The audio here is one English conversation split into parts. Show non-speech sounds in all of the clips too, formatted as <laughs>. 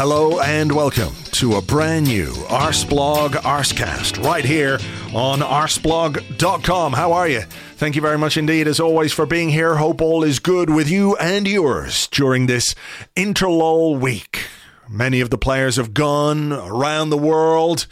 Hello and welcome to a brand new Arseblog Arsecast right here on arseblog.com. How are you? Thank you very much indeed, as always, for being here. Hope all is good with you and yours during this interlull week. Many of the players have gone around the world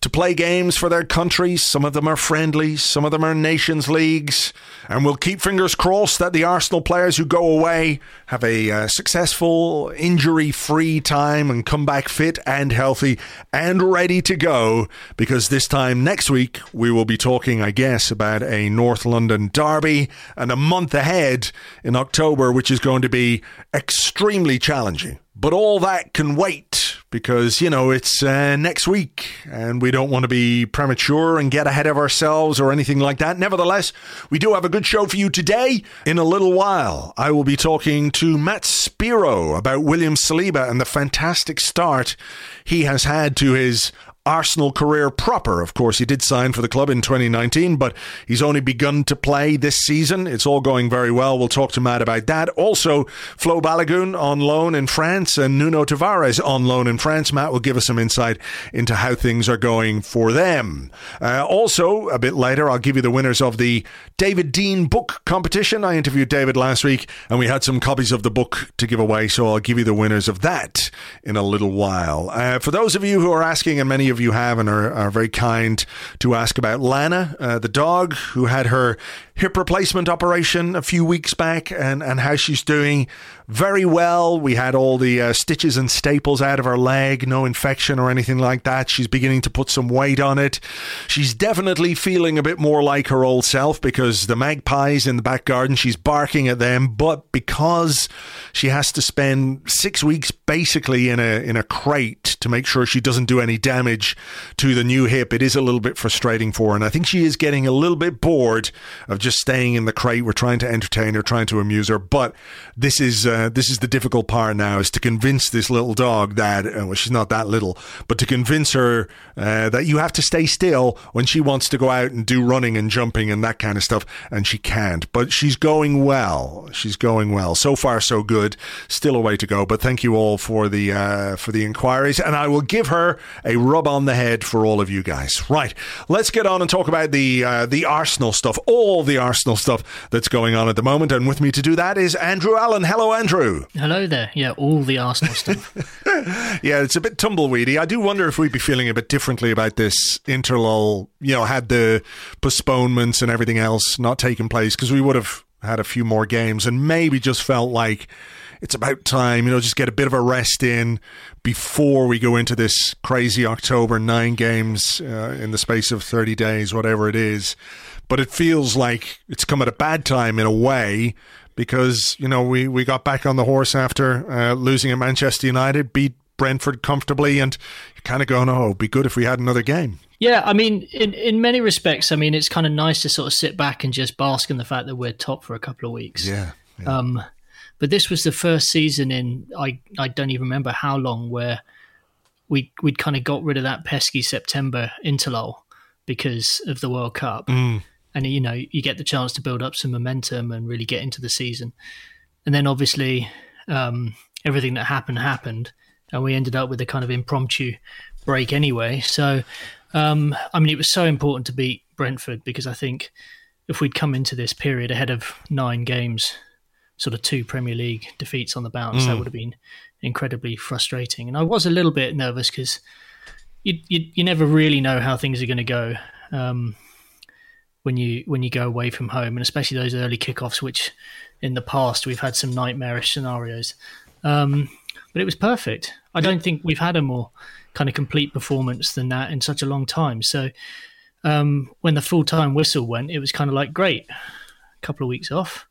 to play games for their countries. Some of them are friendly, some of them are nations leagues. And we'll keep fingers crossed that the Arsenal players who go away have a uh, successful, injury free time and come back fit and healthy and ready to go. Because this time next week, we will be talking, I guess, about a North London derby and a month ahead in October, which is going to be extremely challenging. But all that can wait because, you know, it's uh, next week and we don't want to be premature and get ahead of ourselves or anything like that. Nevertheless, we do have a good show for you today. In a little while, I will be talking to Matt Spiro about William Saliba and the fantastic start he has had to his Arsenal career proper. Of course, he did sign for the club in 2019, but he's only begun to play this season. It's all going very well. We'll talk to Matt about that. Also, Flo Balogun on loan in France and Nuno Tavares on loan in France. Matt will give us some insight into how things are going for them. Uh, also, a bit later, I'll give you the winners of the David Dein book competition. I interviewed David last week and we had some copies of the book to give away, so I'll give you the winners of that in a little while. Uh, for those of you who are asking, and many of you have and are, are very kind to ask about Lana, uh, the dog who had her hip replacement operation a few weeks back and, and how she's doing very well. We had all the uh, stitches and staples out of her leg, no infection or anything like that. She's beginning to put some weight on it. She's definitely feeling a bit more like her old self because the magpies in the back garden, she's barking at them, but because she has to spend six weeks basically in a in a crate to make sure she doesn't do any damage to the new hip, it is a little bit frustrating for her. And I think she is getting a little bit bored of just just staying in the crate. We're trying to entertain her, trying to amuse her. But this is uh, this is the difficult part now: is to convince this little dog that uh, well, she's not that little, but to convince her uh, that you have to stay still when she wants to go out and do running and jumping and that kind of stuff, and she can't. But she's going well. She's going well. So far, so good. Still a way to go. But thank you all for the uh, for the inquiries, and I will give her a rub on the head for all of you guys. Right, let's get on and talk about the uh, the Arsenal stuff. All the Arsenal stuff that's going on at the moment. And with me to do that is Andrew Allen. Hello, Andrew. Hello there. Yeah, all the Arsenal stuff. <laughs> yeah, it's a bit tumbleweedy. I do wonder if we'd be feeling a bit differently about this interlull, you know, had the postponements and everything else not taken place, because we would have had a few more games and maybe just felt like it's about time, you know, just get a bit of a rest in before we go into this crazy October, nine games uh, in the space of 30 days, whatever it is but it feels like it's come at a bad time in a way because you know we we got back on the horse after uh, losing at Manchester United, beat Brentford comfortably, and kind of going, oh, it'd be good if we had another game. Yeah, I mean, in in many respects, I mean, it's kind of nice to sort of sit back and just bask in the fact that we're top for a couple of weeks. Yeah. yeah. Um, but this was the first season in I I don't even remember how long where we we'd kind of got rid of that pesky September interlull because of the World Cup. Mm and you know you get the chance to build up some momentum and really get into the season. And then obviously um, everything that happened happened, and we ended up with a kind of impromptu break anyway. So um, I mean, it was so important to beat Brentford because I think if we'd come into this period ahead of nine games, sort of two Premier League defeats on the bounce, mm. that would have been incredibly frustrating. And I was a little bit nervous because you, you, you never really know how things are going to go. Um, when you when you go away from home, and especially those early kickoffs, which in the past we've had some nightmarish scenarios. Um, but it was perfect. I don't think we've had a more kind of complete performance than that in such a long time. So um, when the full time whistle went, it was kind of like great. A couple of weeks off,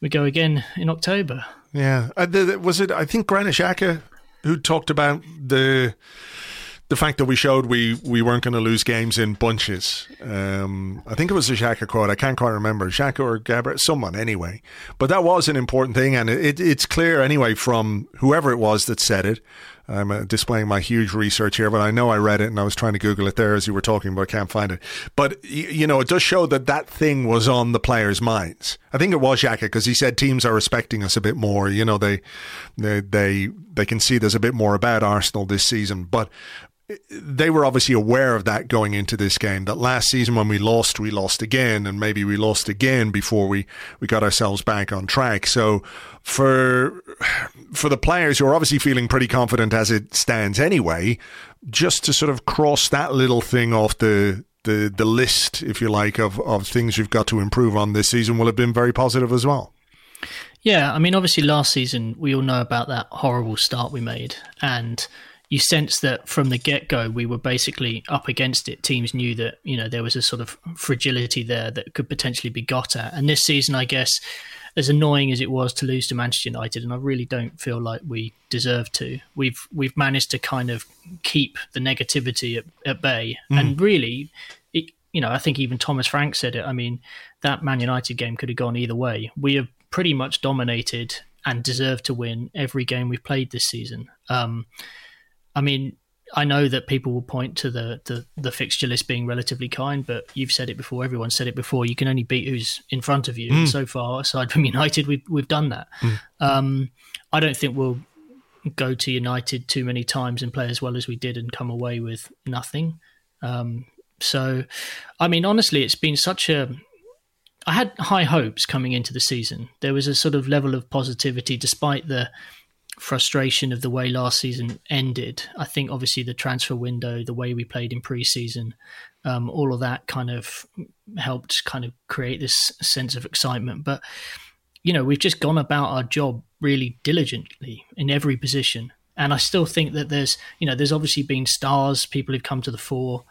we go again in October. Yeah, uh, the, was it? I think Granit Xhaka who talked about the the fact that we showed we, we weren't going to lose games in bunches. Um, I think it was a Xhaka quote. I can't quite remember. Xhaka or Gabriel, someone anyway. But that was an important thing. And it, it's clear anyway from whoever it was that said it. I'm uh, displaying my huge research here, but I know I read it and I was trying to Google it there as you were talking, but I can't find it. But, you know, it does show that that thing was on the players' minds. I think it was Xhaka because he said teams are respecting us a bit more. You know, they, they, they, they can see there's a bit more about Arsenal this season. But they were obviously aware of that going into this game. That last season when we lost, we lost again, and maybe we lost again before we, we got ourselves back on track. So for for the players who are obviously feeling pretty confident as it stands anyway, just to sort of cross that little thing off the the, the list, if you like, of, of things you've got to improve on this season will have been very positive as well. Yeah, I mean, obviously, last season we all know about that horrible start we made, and you sense that from the get go, we were basically up against it. Teams knew that you know there was a sort of fragility there that could potentially be got at. And this season, I guess, as annoying as it was to lose to Manchester United, and I really don't feel like we deserve to. We've we've managed to kind of keep the negativity at, at bay, mm. and really, it, you know, I think even Thomas Frank said it. I mean, that Man United game could have gone either way. We have pretty much dominated and deserved to win every game we've played this season. Um, I mean, I know that people will point to the, the, the fixture list being relatively kind, but you've said it before. Everyone said it before. You can only beat who's in front of you. Mm. And so far, aside from <laughs> United, we've we've done that. Mm. Um, I don't think we'll go to United too many times and play as well as we did and come away with nothing. Um, so, I mean, honestly, it's been such a. I had high hopes coming into the season. There was a sort of level of positivity, despite the frustration of the way last season ended. I think obviously the transfer window, the way we played in preseason, um, all of that kind of helped kind of create this sense of excitement. But you know, we've just gone about our job really diligently in every position. And I still think that there's, you know, there's obviously been stars, people who've come to the fore,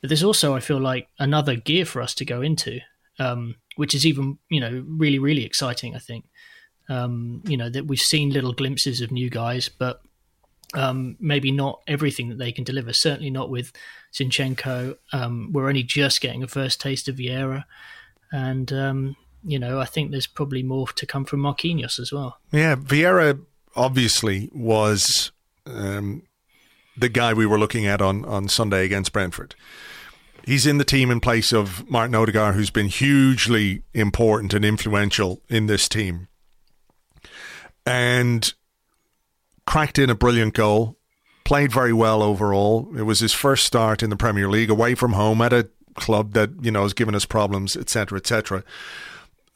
but there's also, I feel like, another gear for us to go into, um, which is even, you know, really, really exciting. I think. Um, you know that we've seen little glimpses of new guys, but um, maybe not everything that they can deliver. Certainly not with Zinchenko. Um, we're only just getting a first taste of Vieira, and um, you know I think there's probably more to come from Marquinhos as well. Yeah, Vieira obviously was um, the guy we were looking at on on Sunday against Brentford. He's in the team in place of Martin Odegaard, who's been hugely important and influential in this team and cracked in a brilliant goal. Played very well overall. It was his first start in the Premier League, away from home at a club that you know has given us problems, etc., etc.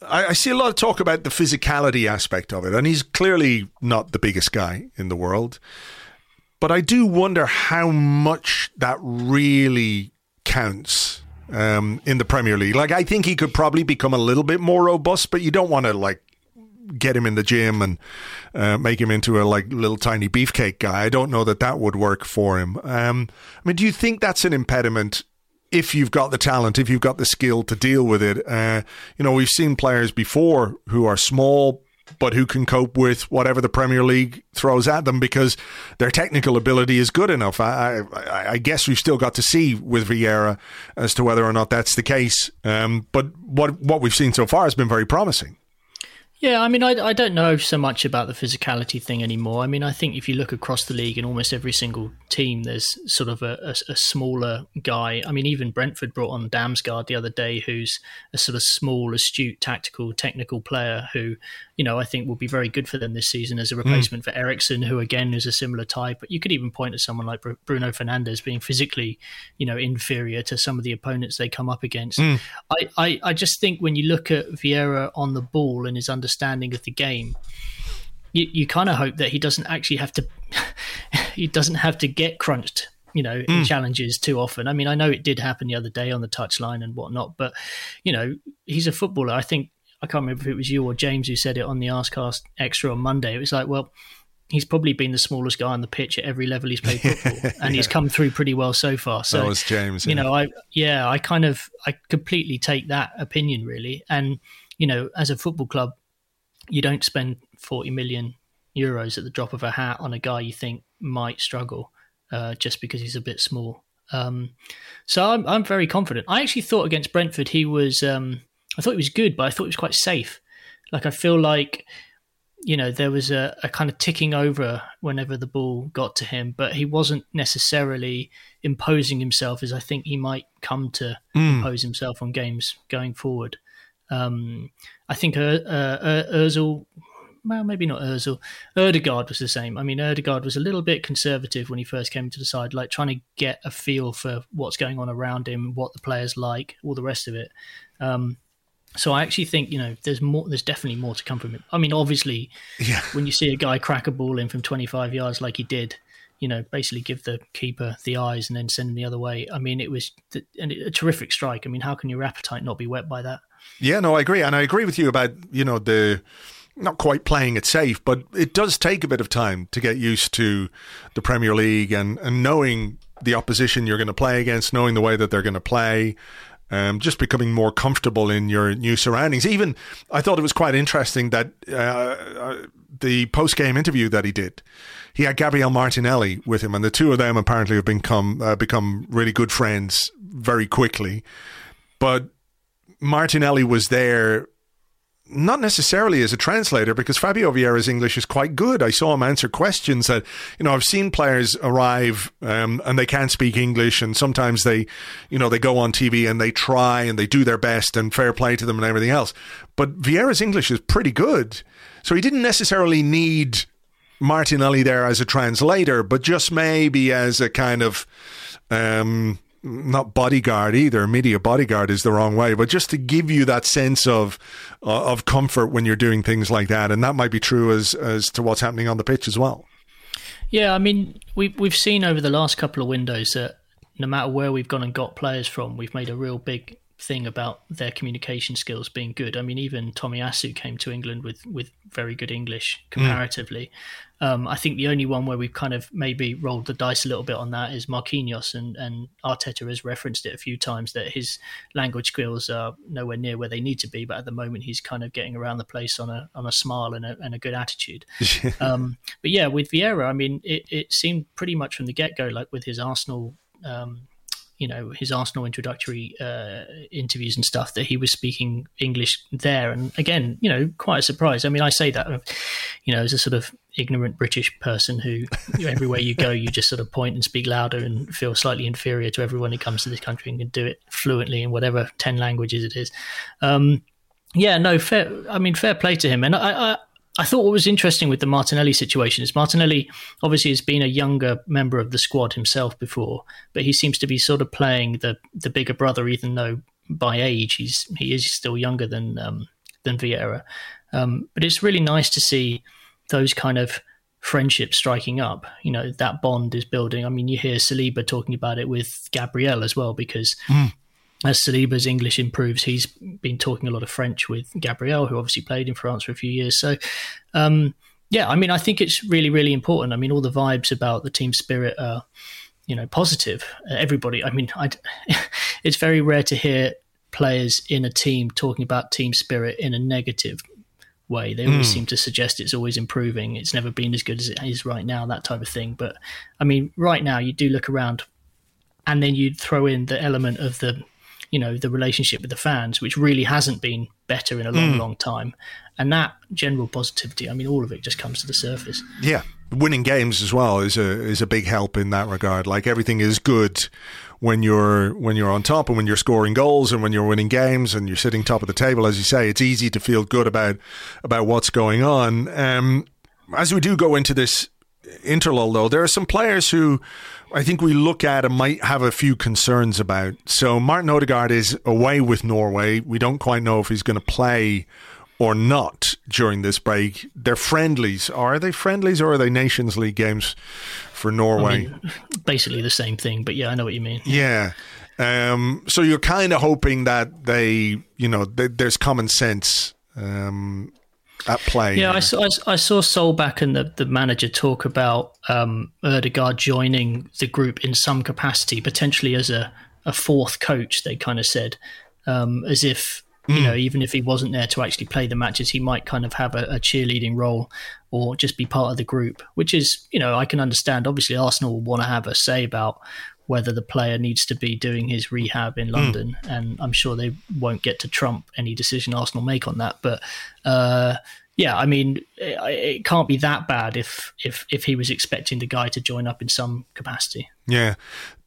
I, I see a lot of talk about the physicality aspect of it, and he's clearly not the biggest guy in the world. But I do wonder how much that really counts um, in the Premier League. Like, I think he could probably become a little bit more robust, but you don't want to like get him in the gym and uh, make him into a like little tiny beefcake guy. I don't know that that would work for him. Um, I mean, do you think that's an impediment? If you've got the talent, if you've got the skill to deal with it, uh, you know we've seen players before who are small but who can cope with whatever the Premier League throws at them because their technical ability is good enough. I, I, I guess we've still got to see with Vieira as to whether or not that's the case. Um, but what what we've seen so far has been very promising. Yeah, I mean, I, I don't know so much about the physicality thing anymore. I mean, I think if you look across the league in almost every single team, there's sort of a, a, a smaller guy. I mean, even Brentford brought on Damsgaard the other day, who's a sort of small, astute, tactical, technical player who, you know, I think will be very good for them this season as a hmm. replacement mm. for Eriksen, who again is a similar type. But you could even point to someone like Bruno Fernandes being physically, you know, inferior to some of the opponents they come up against. Mm. I, I, I just think when you look at Vieira on the ball and his understanding of the game, you, you kind of hope that he doesn't actually have to <laughs> he doesn't have to get crunched you know, mm. in challenges too often. I mean, I know it did happen the other day on the touchline and whatnot, but you know, he's a footballer. I think I can't remember if it was you or James who said it on the Arsecast Extra on Monday. It was like, well, he's probably been the smallest guy on the pitch at every level he's played <laughs> football, and yeah. he's come through pretty well so far. So that was James. You know, I yeah, I kind of I completely take that opinion really, and you know, as a football club, you don't spend forty million euros at the drop of a hat on a guy you think might struggle uh, just because he's a bit small. Um, so I'm I'm very confident. I actually thought against Brentford he was um, I thought he was good, but I thought he was quite safe. Like I feel like you know, there was a, a, kind of ticking over whenever the ball got to him, but he wasn't necessarily imposing himself as I think he might come to mm. impose himself on games going forward. Um, I think uh, uh, Ozil, well, maybe not Ozil, Odegaard was the same. I mean, Odegaard was a little bit conservative when he first came to the side, like trying to get a feel for what's going on around him, what the players like, all the rest of it. Um, so I actually think you know there's more. There's definitely more to come from him. I mean, obviously, yeah. when you see a guy crack a ball in from 25 yards like he did, you know, basically give the keeper the eyes and then send him the other way. I mean, it was the, and a terrific strike. I mean, how can your appetite not be wet by that? Yeah, no, I agree, and I agree with you about you know the not quite playing it safe, but it does take a bit of time to get used to the Premier League and and knowing the opposition you're going to play against, knowing the way that they're going to play um, just becoming more comfortable in your new surroundings. Even I thought it was quite interesting that uh, uh, the post game interview that he did, he had Gabriel Martinelli with him, and the two of them apparently have become uh, become really good friends very quickly. But Martinelli was there not necessarily as a translator because Fabio Vieira's English is quite good. I saw him answer questions that, you know, I've seen players arrive um, and they can't speak English and sometimes they, you know, they go on TV and they try and they do their best and fair play to them and everything else. But Vieira's English is pretty good. So he didn't necessarily need Martinelli there as a translator, but just maybe as a kind of, um, not bodyguard either. Media bodyguard is the wrong way, but just to give you that sense of uh, of comfort when you're doing things like that, and that might be true as as to what's happening on the pitch as well. Yeah, I mean, we've we've seen over the last couple of windows that no matter where we've gone and got players from, we've made a real big thing about their communication skills being good. I mean, even Tomiyasu came to England with with very good English hmm. comparatively. Mm. Um, I think the only one where we've kind of maybe rolled the dice a little bit on that is Marquinhos, and, and Arteta has referenced it a few times that his language skills are nowhere near where they need to be. But at the moment, he's kind of getting around the place on a on a smile and a, and a good attitude. <laughs> um, but yeah, with Vieira, I mean, it, it seemed pretty much from the get go, like with his Arsenal. Um, you know his Arsenal introductory uh, interviews and stuff that he was speaking English there, and again, you know, quite a surprise. I mean, I say that, you know, as a sort of ignorant British person who everywhere you go, you just sort of point and speak louder and feel slightly inferior to everyone who comes to this country and can do it fluently in whatever ten languages it is. Um, yeah, no, fair. I mean, fair play to him, and I, I I thought what was interesting with the Martinelli situation is Martinelli obviously has been a younger member of the squad himself before, but he seems to be sort of playing the the bigger brother, even though by age he's he is still younger than um, than Vieira. Um, but it's really nice to see those kind of friendships striking up. You know that bond is building. I mean, you hear Saliba talking about it with Gabriel as well because. Mm as Saliba's English improves, he's been talking a lot of French with Gabriel, who obviously played in France for a few years. So, um, yeah, I mean, I think it's really, really important. I mean, all the vibes about the team spirit are, you know, positive. Everybody, I mean, I'd, <laughs> it's very rare to hear players in a team talking about team spirit in a negative way. They always mm. seem to suggest it's always improving. It's never been as good as it is right now, that type of thing. But I mean, right now, you do look around and then you throw in the element of the you know the relationship with the fans, which really hasn't been better in a long, mm. long time. And that general positivity, I mean, all of it just comes to the surface. Yeah, winning games as well is a is a big help in that regard. Like everything is good when you're when you're on top and when you're scoring goals and when you're winning games and you're sitting top of the table, as you say, it's easy to feel good about about what's going on. Um, as we do go into this interlull, though, there are some players who I think we look at and might have a few concerns about. So Martin Odegaard is away with Norway. We don't quite know if he's going to play or not during this break. They're friendlies. Are they friendlies or are they Nations League games for Norway? I mean, basically the same thing, but yeah, I know what you mean. Yeah. Um, so you're kind of hoping that they, you know, th- there's common sense um, at play. Yeah, I saw, I, I saw Solbakken and the, the manager talk about um, Ødegaard joining the group in some capacity, potentially as a, a fourth coach, they kind of said, um, as if, you mm. know, even if he wasn't there to actually play the matches, he might kind of have a, a, cheerleading role or just be part of the group, which is, you know, I can understand. Obviously, Arsenal will want to have a say about whether the player needs to be doing his rehab in hmm. London, mm. and I'm sure they won't get to trump any decision Arsenal make on that. But uh, yeah, I mean, it, it, can't be that bad if if if he was expecting the guy to join up in some capacity. Yeah,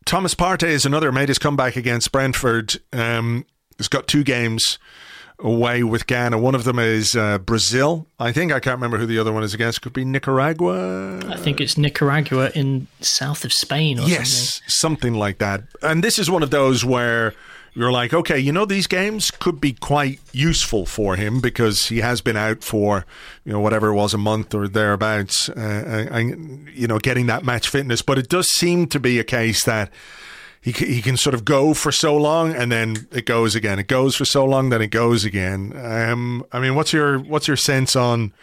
Thomas Partey is another made his comeback against Brentford. Um, he's got two games away with Ghana. One of them is uh, Brazil. I think I can't remember who the other one is against. Could be Nicaragua. I think it's Nicaragua in south of Spain. yes, something. something like that. And this is one of those where you're like, okay, you know, these games could be quite useful for him because he has been out for, you know, whatever it was, a month or thereabouts, uh, and, you know, getting that match fitness. But it does seem to be a case that he he can sort of go for so long and then it goes again. It goes for so long, then it goes again. Um, I mean, what's your what's your sense on?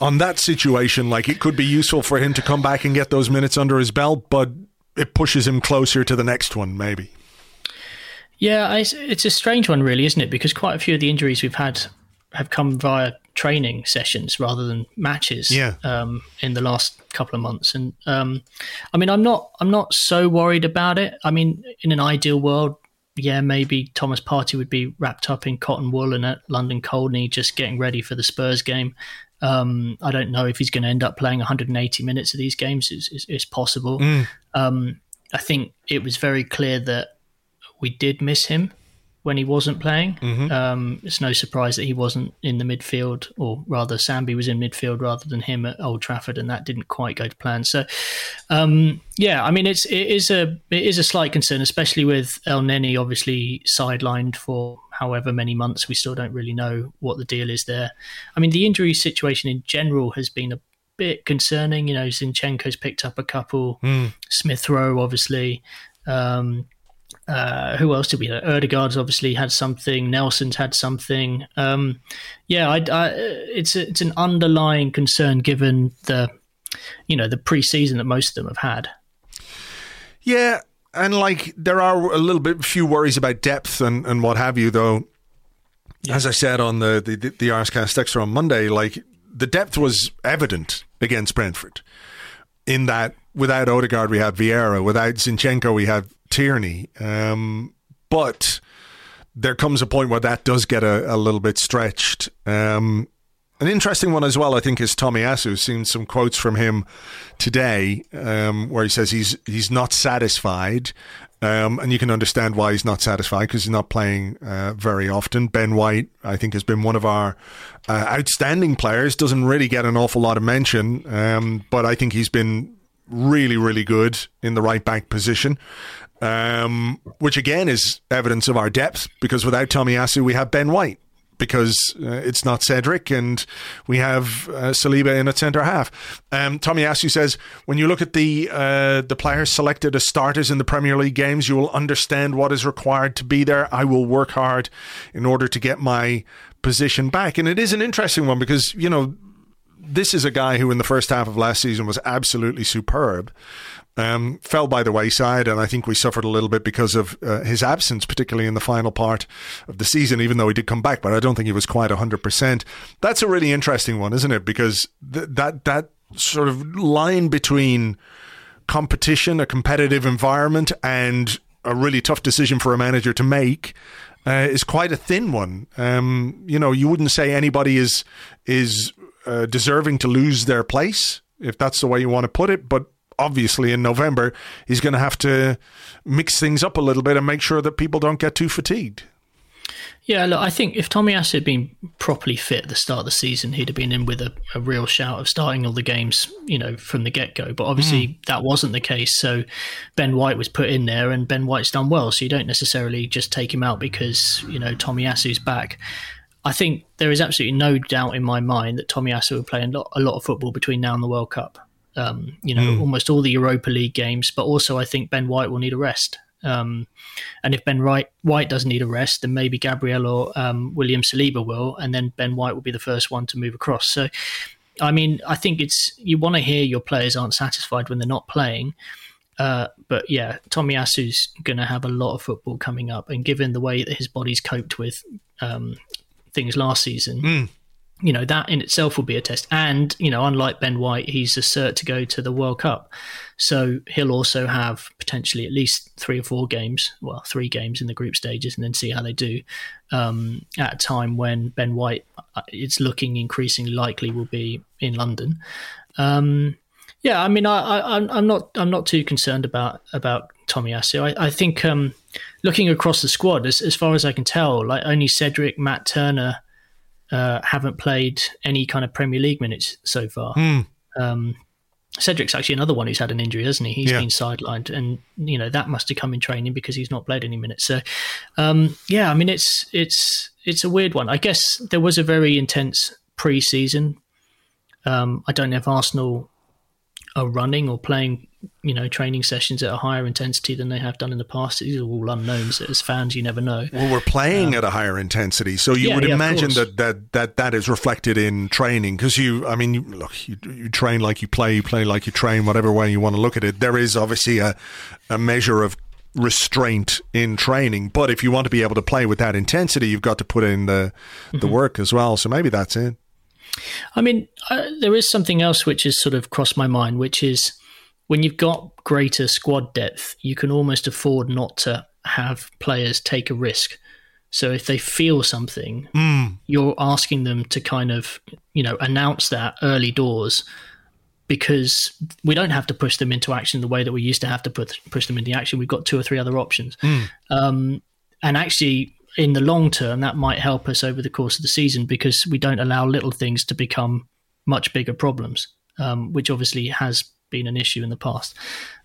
On that situation, like it could be useful for him to come back and get those minutes under his belt, but it pushes him closer to the next one, maybe. Yeah, it's a strange one, really, isn't it? Because quite a few of the injuries we've had have come via training sessions rather than matches. Yeah. Um, in the last couple of months, and um, I mean, I'm not, I'm not so worried about it. I mean, in an ideal world, yeah, maybe Thomas Partey would be wrapped up in cotton wool and at London Colney, just getting ready for the Spurs game. Um, I don't know if he's going to end up playing 180 minutes of these games. It's, it's, possible. Mm. Um, I think it was very clear that we did miss him when he wasn't playing. Mm-hmm. Um, it's no surprise that he wasn't in the midfield, or rather, Sambi was in midfield rather than him at Old Trafford, and that didn't quite go to plan. So, um, yeah, I mean, it's it is a it is a slight concern, especially with Elneny obviously sidelined for however many months. We still don't really know what the deal is there. I mean, the injury situation in general has been a bit concerning. You know, Zinchenko's picked up a couple. Mm. Smith Rowe, obviously. Um, uh, who else did we have? Ødegaard's obviously had something. Nelson's had something. Um, yeah, I, I, it's a, it's an underlying concern given the you know the preseason that most of them have had. Yeah, and like there are a little bit few worries about depth and, and what have you, though. Yeah. As I said on the the, the Arsecast Extra on Monday, like the depth was evident against Brentford. In that, without Odegaard, we had Vieira. Without Zinchenko, we had Tierney. Um, but there comes a point where that does get a, a little bit stretched. Um, an interesting one as well, I think, is Tomiyasu. Seen some quotes from him today um, where he says he's he's not satisfied, um, and you can understand why he's not satisfied because he's not playing uh, very often. Ben White, I think, has been one of our uh, outstanding players. Doesn't really get an awful lot of mention, um, but I think he's been really, really good in the right back position um, which again is evidence of our depth because without Tommy Tomiyasu, we have Ben White because uh, it's not Cedric and we have uh, Saliba in at centre half. Um, Tomiyasu says when you look at the uh, the players selected as starters in the Premier League games, you will understand what is required to be there. I will work hard in order to get my position back, and it is an interesting one because you know this is a guy who in the first half of last season was absolutely superb um, fell by the wayside, and I think we suffered a little bit because of uh, his absence, particularly in the final part of the season. Even though he did come back, but I don't think he was quite hundred percent. That's a really interesting one, isn't it? Because th- that that sort of line between competition, a competitive environment, and a really tough decision for a manager to make uh, is quite a thin one. Um, you know, you wouldn't say anybody is is uh, deserving to lose their place if that's the way you want to put it, but obviously in November, he's going to have to mix things up a little bit and make sure that people don't get too fatigued. Yeah, look, I think if Tommy Tomiyasu had been properly fit at the start of the season, he'd have been in with a, a real shout of starting all the games, you know, from the get go. But obviously, mm. that wasn't the case. So Ben White was put in there, and Ben White's done well. So you don't necessarily just take him out because you know Tomiyasu's back. I think there is absolutely no doubt in my mind that Tomiyasu will play a lot, a lot of football between now and the World Cup. Um, you know, mm. almost all the Europa League games, but also I think Ben White will need a rest. Um, and if Ben White, White doesn't need a rest, then maybe Gabriel or um, William Saliba will, and then Ben White will be the first one to move across. So, I mean, I think it's you want to hear your players aren't satisfied when they're not playing. Uh, but yeah, Tomiyasu's going to have a lot of football coming up, and given the way that his body's coped with um, things last season, mm you know that in itself will be a test. And you know unlike ben white he's a cert to go to the world cup. So he'll also have potentially at least three or four games well three games in the group stages and then see how they do um, at a time when ben white uh, it's looking increasingly likely will be in london. Um, yeah i mean I, I am not i'm not too concerned about about Tomiyasu. I, I think um, looking across the squad, as, as far as I can tell, like only Cedric, Matt Turner, uh, haven't played any kind of Premier League minutes so far. Mm. Um, Cedric's actually another one who's had an injury, hasn't he? He's yeah. been sidelined, and you know that must have come in training because he's not played any minutes. So, um, yeah, I mean it's it's it's a weird one. I guess there was a very intense pre-season. Um, I don't know if Arsenal are running or playing you know training sessions at a higher intensity than they have done in the past. These are all unknowns. As fans, you never know. Well, we're playing um, at a higher intensity, so you yeah, would yeah, imagine that, that that that is reflected in training because you, I mean, you, look, you, you train like you play, you play like you train, whatever way you want to look at it. There is obviously a a measure of restraint in training, but if you want to be able to play with that intensity, you've got to put in the the mm-hmm. work as well. So maybe that's it. I mean, uh, there is something else which has sort of crossed my mind, which is when you've got greater squad depth, you can almost afford not to have players take a risk. So if they feel something, mm. you're asking them to kind of, you know, announce that early doors because we don't have to push them into action the way that we used to have to put, push them into action. We've got two or three other options. Mm. Um, and actually, in the long term, that might help us over the course of the season because we don't allow little things to become much bigger problems, um, which obviously has been an issue in the past.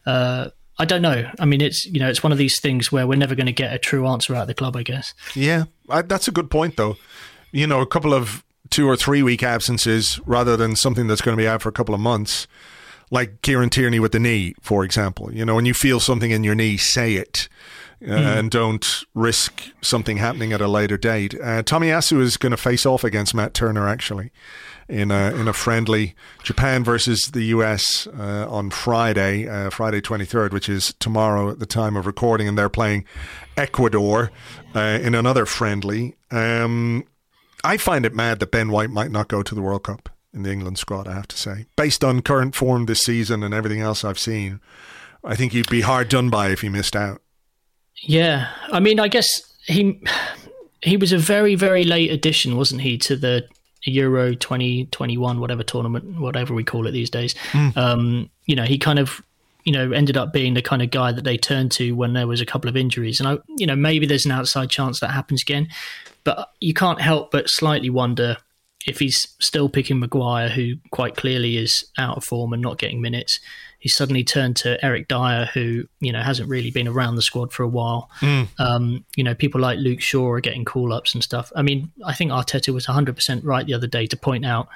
Uh, I don't know. I mean, it's you know, it's one of these things where we're never going to get a true answer out of the club. I guess. Yeah, I, that's a good point, though. You know, a couple of two or three week absences rather than something that's going to be out for a couple of months, like Kieran Tierney with the knee, for example. You know, when you feel something in your knee, say it. Uh, mm. and don't risk something happening at a later date. Uh, Tomiyasu is going to face off against Matt Turner actually in a in a friendly Japan versus the US uh, on Friday, uh, Friday 23rd, which is tomorrow at the time of recording, and they're playing Ecuador uh, in another friendly. Um, I find it mad that Ben White might not go to the World Cup in the England squad. I have to say, based on current form this season and everything else I've seen, I think he'd be hard done by if he missed out. Yeah, I mean, I guess he he was a very very late addition, wasn't he, to the Euro 2021, whatever tournament, whatever we call it these days. Mm. Um, you know, he kind of, you know, ended up being the kind of guy that they turned to when there was a couple of injuries. And, I, you know, maybe there's an outside chance that happens again. But you can't help but slightly wonder if he's still picking Maguire, who quite clearly is out of form and not getting minutes, he suddenly turned to Eric Dier, who you know hasn't really been around the squad for a while. Mm. Um, you know, people like Luke Shaw are getting call ups and stuff. I mean, I think Arteta was 100 percent right the other day to point out,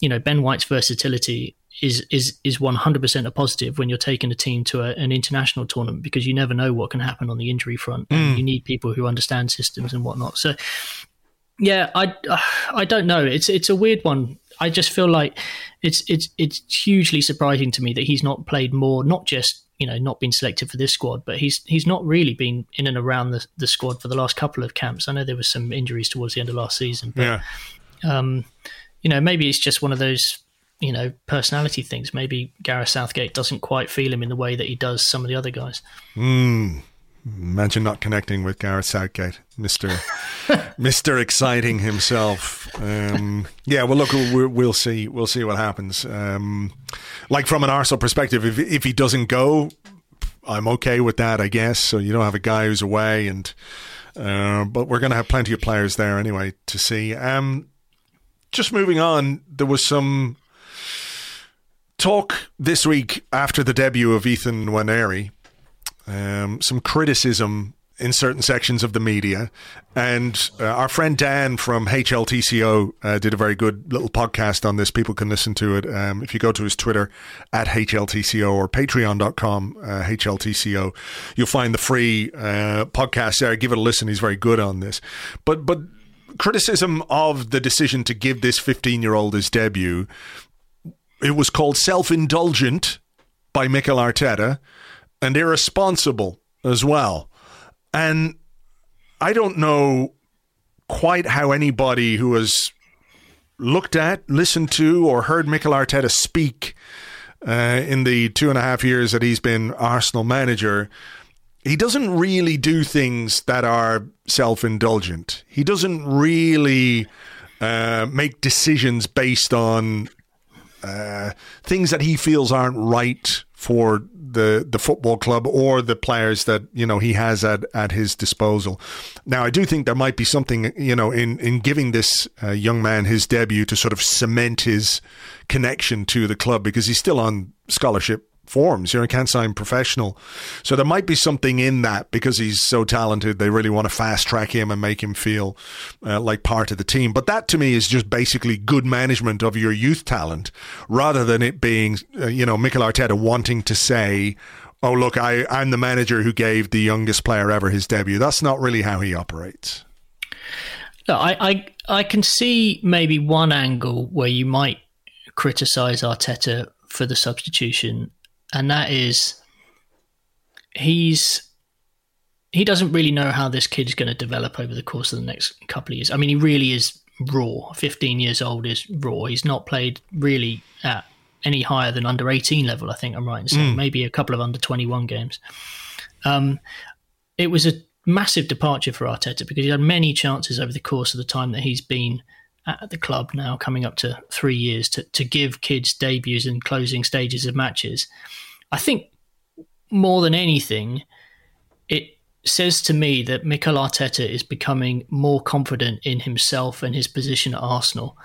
you know, Ben White's versatility is is is 100% a positive when you're taking a team to a, an international tournament because you never know what can happen on the injury front. Mm. you need people who understand systems and whatnot. So yeah, I I don't know. It's it's a weird one. I just feel like it's it's it's hugely surprising to me that he's not played more. Not just you know not been selected for this squad, but he's he's not really been in and around the the squad for the last couple of camps. I know there was some injuries towards the end of last season, but yeah. um, you know maybe it's just one of those you know personality things. Maybe Gareth Southgate doesn't quite feel him in the way that he does some of the other guys. Hmm. Imagine not connecting with Gareth Southgate, Mister <laughs> Mister Exciting himself. Um, yeah, well, look, we'll, see. We'll see what happens. Um, like from an Arsenal perspective, if if he doesn't go, I'm okay with that, I guess. So you don't have a guy who's away, and uh, but we're going to have plenty of players there anyway to see. Um, just moving on, there was some talk this week after the debut of Ethan Nwaneri um, some criticism in certain sections of the media. And uh, our friend Dan from HLTCO uh, did a very good little podcast on this. People can listen to it. Um, if you go to his Twitter at HLTCO or patreon.com, uh, HLTCO, you'll find the free uh, podcast there. Give it a listen. He's very good on this. But, but, criticism of the decision to give this 15 year old his debut it was called self indulgent by Mikel Arteta and irresponsible as well. And I don't know quite how anybody who has looked at, listened to, or heard Mikel Arteta speak uh, in the two and a half years that he's been Arsenal manager. He doesn't really do things that are self indulgent. He doesn't really uh, make decisions based on uh, things that he feels aren't right for the the football club or the players that you know he has at at his disposal. Now, I do think there might be something you know in in giving this uh, young man his debut to sort of cement his connection to the club because he's still on scholarship forms. You know, he can't sign professional. So there might be something in that because he's so talented. They really want to fast track him and make him feel uh, like part of the team. But that to me is just basically good management of your youth talent rather than it being, uh, you know, Mikel Arteta wanting to say, oh, look, I, I'm the manager who gave the youngest player ever his debut. That's not really how he operates. No, I, I, I can see maybe one angle where you might criticize Arteta for the substitution and that is he's he doesn't really know how this kid's going to develop over the course of the next couple of years. I mean, he really is raw. 15 years old is raw. He's not played really at any higher than under 18 level, I think I'm right in saying. Mm. Maybe a couple of under 21 games. Um, it was a massive departure for Arteta because he had many chances over the course of the time that he's been at the club now, coming up to three years, to, to give kids debuts and closing stages of matches. I think more than anything, it says to me that Mikel Arteta is becoming more confident in himself and his position at Arsenal,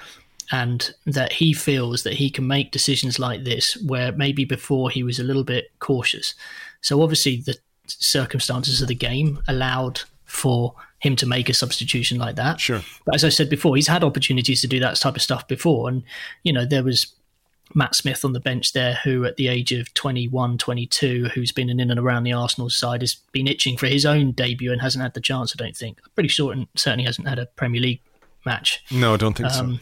and that he feels that he can make decisions like this where maybe before he was a little bit cautious. So obviously the circumstances of the game allowed for him to make a substitution like that. Sure. But as I said before, he's had opportunities to do that type of stuff before. And, you know, there was Matt Smith on the bench there, who at the age of 21, 22, who's been in and around the Arsenal side, has been itching for his own debut and hasn't had the chance, I don't think. I'm pretty sure and certainly hasn't had a Premier League match. No, I don't think um,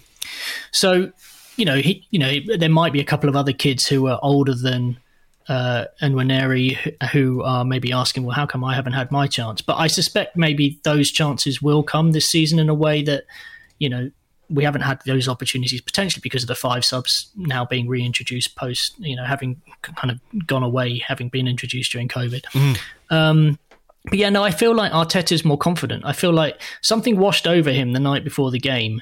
so. So, you know, he, you know, there might be a couple of other kids who are older than uh, and Nwaneri who are maybe asking, well, how come I haven't had my chance? But I suspect maybe those chances will come this season in a way that, you know, we haven't had those opportunities potentially because of the five subs now being reintroduced post, you know, having kind of gone away, having been introduced during COVID. Mm. Um, but yeah, no, I feel like Arteta's more confident. I feel like something washed over him the night before the game.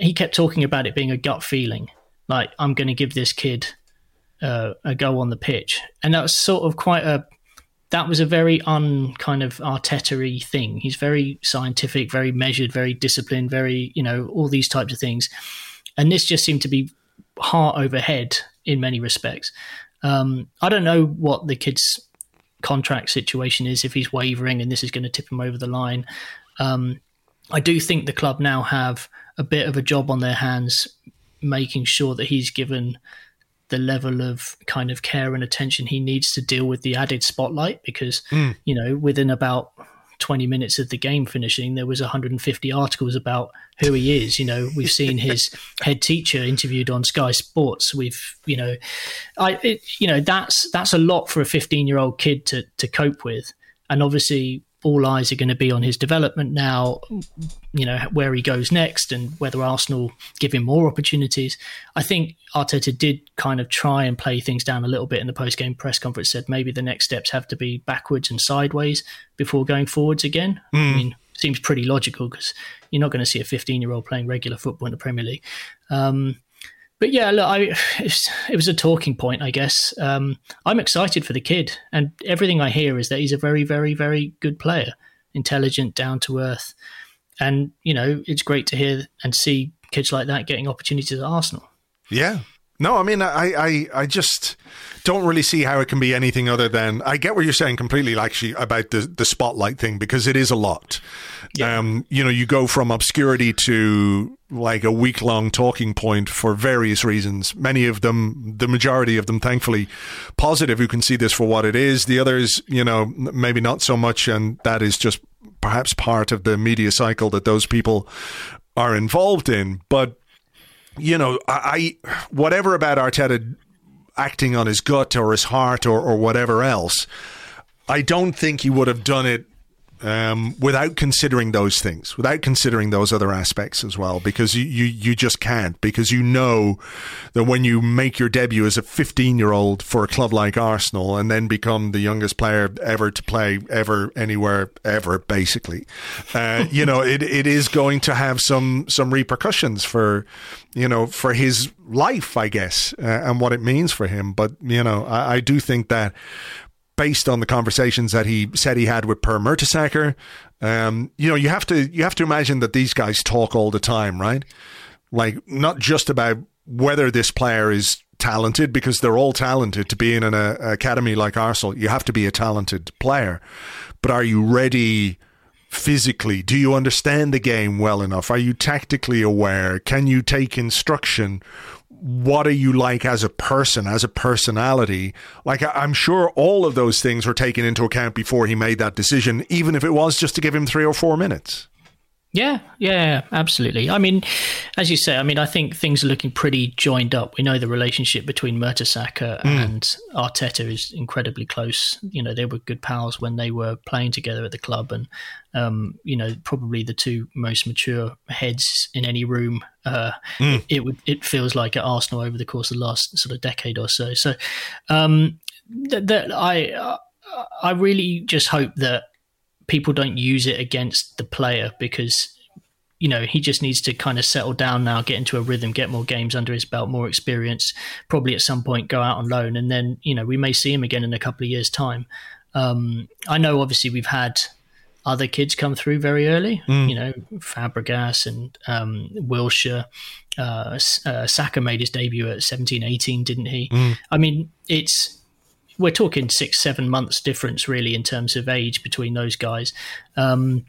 He kept talking about it being a gut feeling, like I'm going to give this kid uh, a go on the pitch, and that was sort of quite a that was a very un kind of Arteta thing. He's very scientific, very measured, very disciplined, very you know all these types of things, and this just seemed to be heart over head in many respects. Um, I don't know what the kid's contract situation is if he's wavering and this is going to tip him over the line. Um, I do think the club now have a bit of a job on their hands, making sure that he's given the level of kind of care and attention he needs to deal with the added spotlight because mm. you know within about 20 minutes of the game finishing there was 150 articles about who he is. You know we've seen <laughs> his head teacher interviewed on sky sports. We've you know i it, you know that's that's a lot for a 15 year old kid to to cope with. And obviously all eyes are going to be on his development now, you know, where he goes next and whether Arsenal give him more opportunities. I think Arteta did kind of try and play things down a little bit in the post game press conference, said maybe the next steps have to be backwards and sideways before going forwards again. Mm. I hmm. mean, seems pretty logical because you're not going to see a 15 year old playing regular football in the Premier League. Um, but yeah, look, I, <sighs> it was a talking point, I guess. Um, I'm excited for the kid, and everything I hear is that he's a very, very, very good player, intelligent, down to earth, and you know, it's great to hear and see kids like that getting opportunities at Arsenal. Yeah, No, I mean, I, I, I just don't really see how it can be anything other than I get what you're saying completely, actually, about the the spotlight thing because it is a lot. Yeah. Um, you know, you go from obscurity to like a week long talking point for various reasons. Many of them, the majority of them, thankfully, positive. Who can see this for what it is. The others, you know, maybe not so much, and that is just perhaps part of the media cycle that those people are involved in. But you know, I, I whatever about Arteta acting on his gut or his heart or, or whatever else, I don't think he would have done it um, without considering those things, without considering those other aspects as well, because you, you, you just can't, because you know that when you make your debut as a 15 year old for a club like Arsenal and then become the youngest player ever to play ever anywhere ever, basically, uh, <laughs> you know, it, it is going to have some, some repercussions for, you know, for his life, I guess, uh, and what it means for him. But, you know, I, I do think that based on the conversations that he said he had with Per Mertesacker. Um, you know, you have to you have to imagine that these guys talk all the time, right? Like not just about whether this player is talented because they're all talented to be in an uh, academy like Arsenal. You have to be a talented player, but are you ready? physically? Do you understand the game well enough? Are you tactically aware? Can you take instruction? What are you like as a person, as a personality? Like, I'm sure all of those things were taken into account before he made that decision, even if it was just to give him three or four minutes. Yeah, yeah, absolutely. I mean, as you say, I mean, I think things are looking pretty joined up. We know the relationship between Mertesacker mm. and Arteta is incredibly close. You know, they were good pals when they were playing together at the club, and um, you know, probably the two most mature heads in any room. Uh, mm. it, would it feels like at Arsenal over the course of the last sort of decade or so. So, um, that, that I I really just hope that people don't use it against the player because you know he just needs to kind of settle down now get into a rhythm get more games under his belt more experience probably at some point go out on loan and then you know we may see him again in a couple of years time um, i know obviously we've had other kids come through very early mm. you know fabregas and um, wilshere uh, uh, Saka made his debut at 17 18 didn't he mm. i mean it's we're talking six, seven months difference really in terms of age between those guys. Um,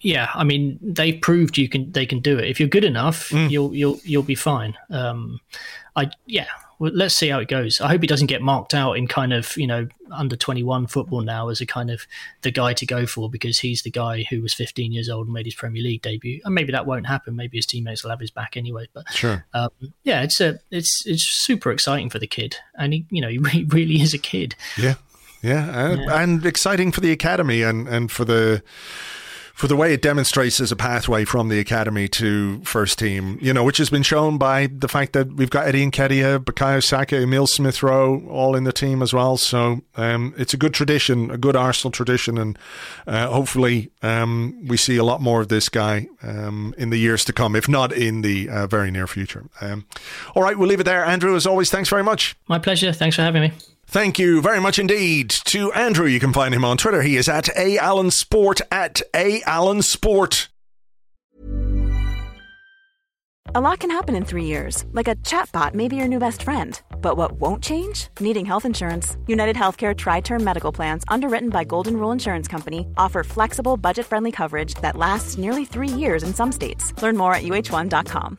yeah, I mean they've proved you can they can do it. If you're good enough, mm. you'll you'll you'll be fine. Um, I yeah, well, let's see how it goes. I hope he doesn't get marked out in kind of you know under twenty one football now as a kind of the guy to go for because he's the guy who was fifteen years old and made his Premier League debut. And maybe that won't happen. Maybe his teammates will have his back anyway. But sure, um, yeah, it's a it's it's super exciting for the kid, and he you know <laughs> he really is a kid. Yeah, yeah, and, yeah. and exciting for the academy and and for the for the way it demonstrates as a pathway from the academy to first team, you know, which has been shown by the fact that we've got Eddie Nketiah, Bukayo Saka, Emil Smith Rowe all in the team as well. So um, it's a good tradition, a good Arsenal tradition, and uh, hopefully um, we see a lot more of this guy um, in the years to come, if not in the uh, very near future. Um, all right, we'll leave it there. Andrew, as always, thanks very much. My pleasure. Thanks for having me. Thank you very much indeed to Andrew. You can find him on Twitter. He is at A Allen Sport at A Allen Sport. A lot can happen in three years, like a chatbot may be your new best friend. But what won't change? Needing health insurance. United Healthcare Tri Term Medical Plans, underwritten by Golden Rule Insurance Company, offer flexible, budget friendly coverage that lasts nearly three years in some states. Learn more at uh1.com.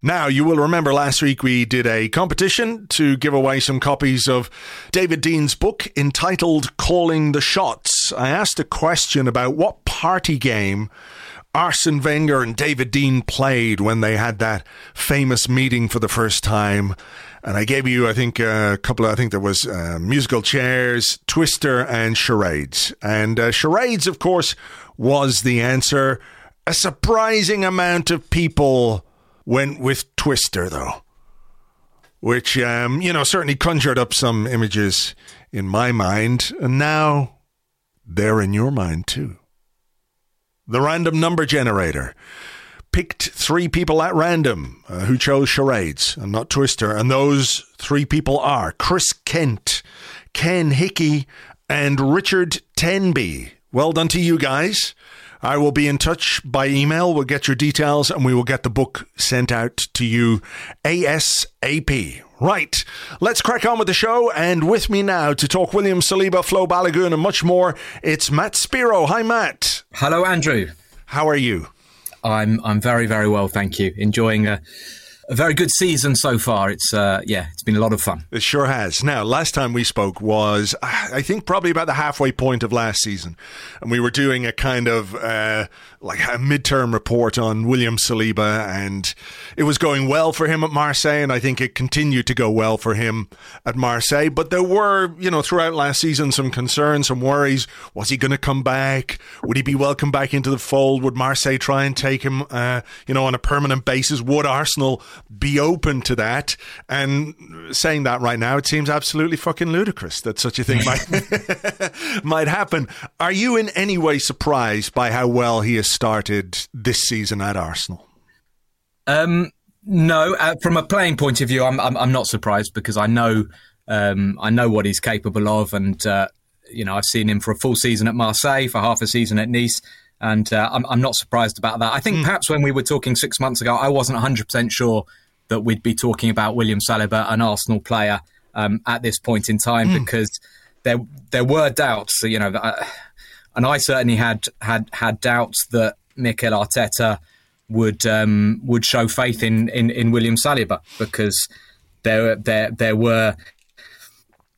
Now, you will remember last week we did a competition to give away some copies of David Dein's book entitled Calling the Shots. I asked a question about what party game Arsene Wenger and David Dein played when they had that famous meeting for the first time. And I gave you, I think, a couple of, I think there was uh, musical chairs, Twister, and charades. And uh, charades, of course, was the answer. A surprising amount of people went with Twister, though, which, um, you know, certainly conjured up some images in my mind. And now they're in your mind, too. The random number generator picked three people at random uh, who chose charades and not Twister. And those three people are Chris Kent, Ken Hickey, and Richard Tenby. Well done to you guys. I will be in touch by email. We'll get your details and we will get the book sent out to you ASAP. Right, let's crack on with the show. And with me now to talk William Saliba, Flo Balogun, and much more, it's Matt Spiro. Hi, Matt. Hello, Andrew. How are you? I'm I'm very very well, thank you. Enjoying a, a very good season so far. It's uh, yeah, been a lot of fun. It sure has. Now, last time we spoke was I think probably about the halfway point of last season, and we were doing a kind of uh, like a midterm report on William Saliba, and it was going well for him at Marseille, and I think it continued to go well for him at Marseille. But there were, you know, throughout last season, some concerns, some worries. Was he going to come back? Would he be welcomed back into the fold? Would Marseille try and take him, uh, you know, on a permanent basis? Would Arsenal be open to that? And saying that right now, it seems absolutely fucking ludicrous that such a thing might <laughs> might happen. Are you in any way surprised by how well he has started this season at Arsenal? Um, no, uh, from a playing point of view, I'm, I'm, I'm not surprised because I know um, I know what he's capable of, and uh, you know I've seen him for a full season at Marseille, for half a season at Nice, and uh, I'm, I'm not surprised about that. I think mm. perhaps when we were talking six months ago, I wasn't 100 percent sure that we'd be talking about William Saliba, an Arsenal player, um, at this point in time mm. because there there were doubts. You know, uh, and I certainly had had had doubts that Mikel Arteta would um, would show faith in, in, in William Saliba because there there there were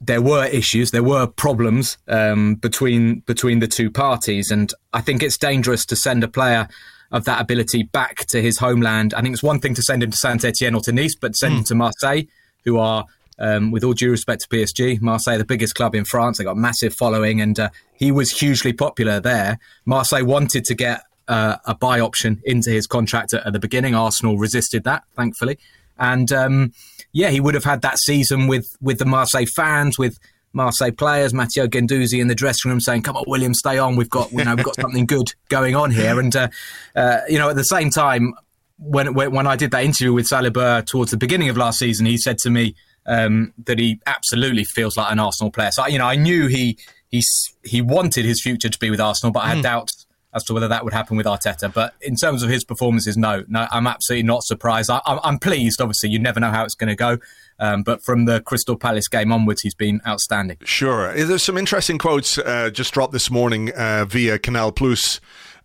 there were issues, there were problems um, between between the two parties, and I think it's dangerous to send a player of that ability back to his homeland. I think it's one thing to send him to Saint Etienne or to Nice, but send mm. him to Marseille, who are um, with all due respect to PSG, Marseille, the biggest club in France, they got massive following, and uh, he was hugely popular there. Marseille wanted to get uh, a buy option into his contract at, at, the beginning. Arsenal resisted that, thankfully, and um, yeah, he would have had that season with with the Marseille fans, with Marseille players, Matteo Guendouzi in the dressing room saying, "Come on, William, stay on. We've got you know we've got something good going on here." And uh, uh, you know, at the same time, when when I did that interview with Saliba towards the beginning of last season, he said to me um, that he absolutely feels like an Arsenal player. So you know, I knew he he he wanted his future to be with Arsenal, but I had mm. doubts as to whether that would happen with Arteta. But in terms of his performances, no, no, I'm absolutely not surprised. I, am pleased. Obviously, you never know how it's going to go. Um, but from the Crystal Palace game onwards, he's been outstanding. Sure. There's some interesting quotes uh, just dropped this morning uh, via Canal Plus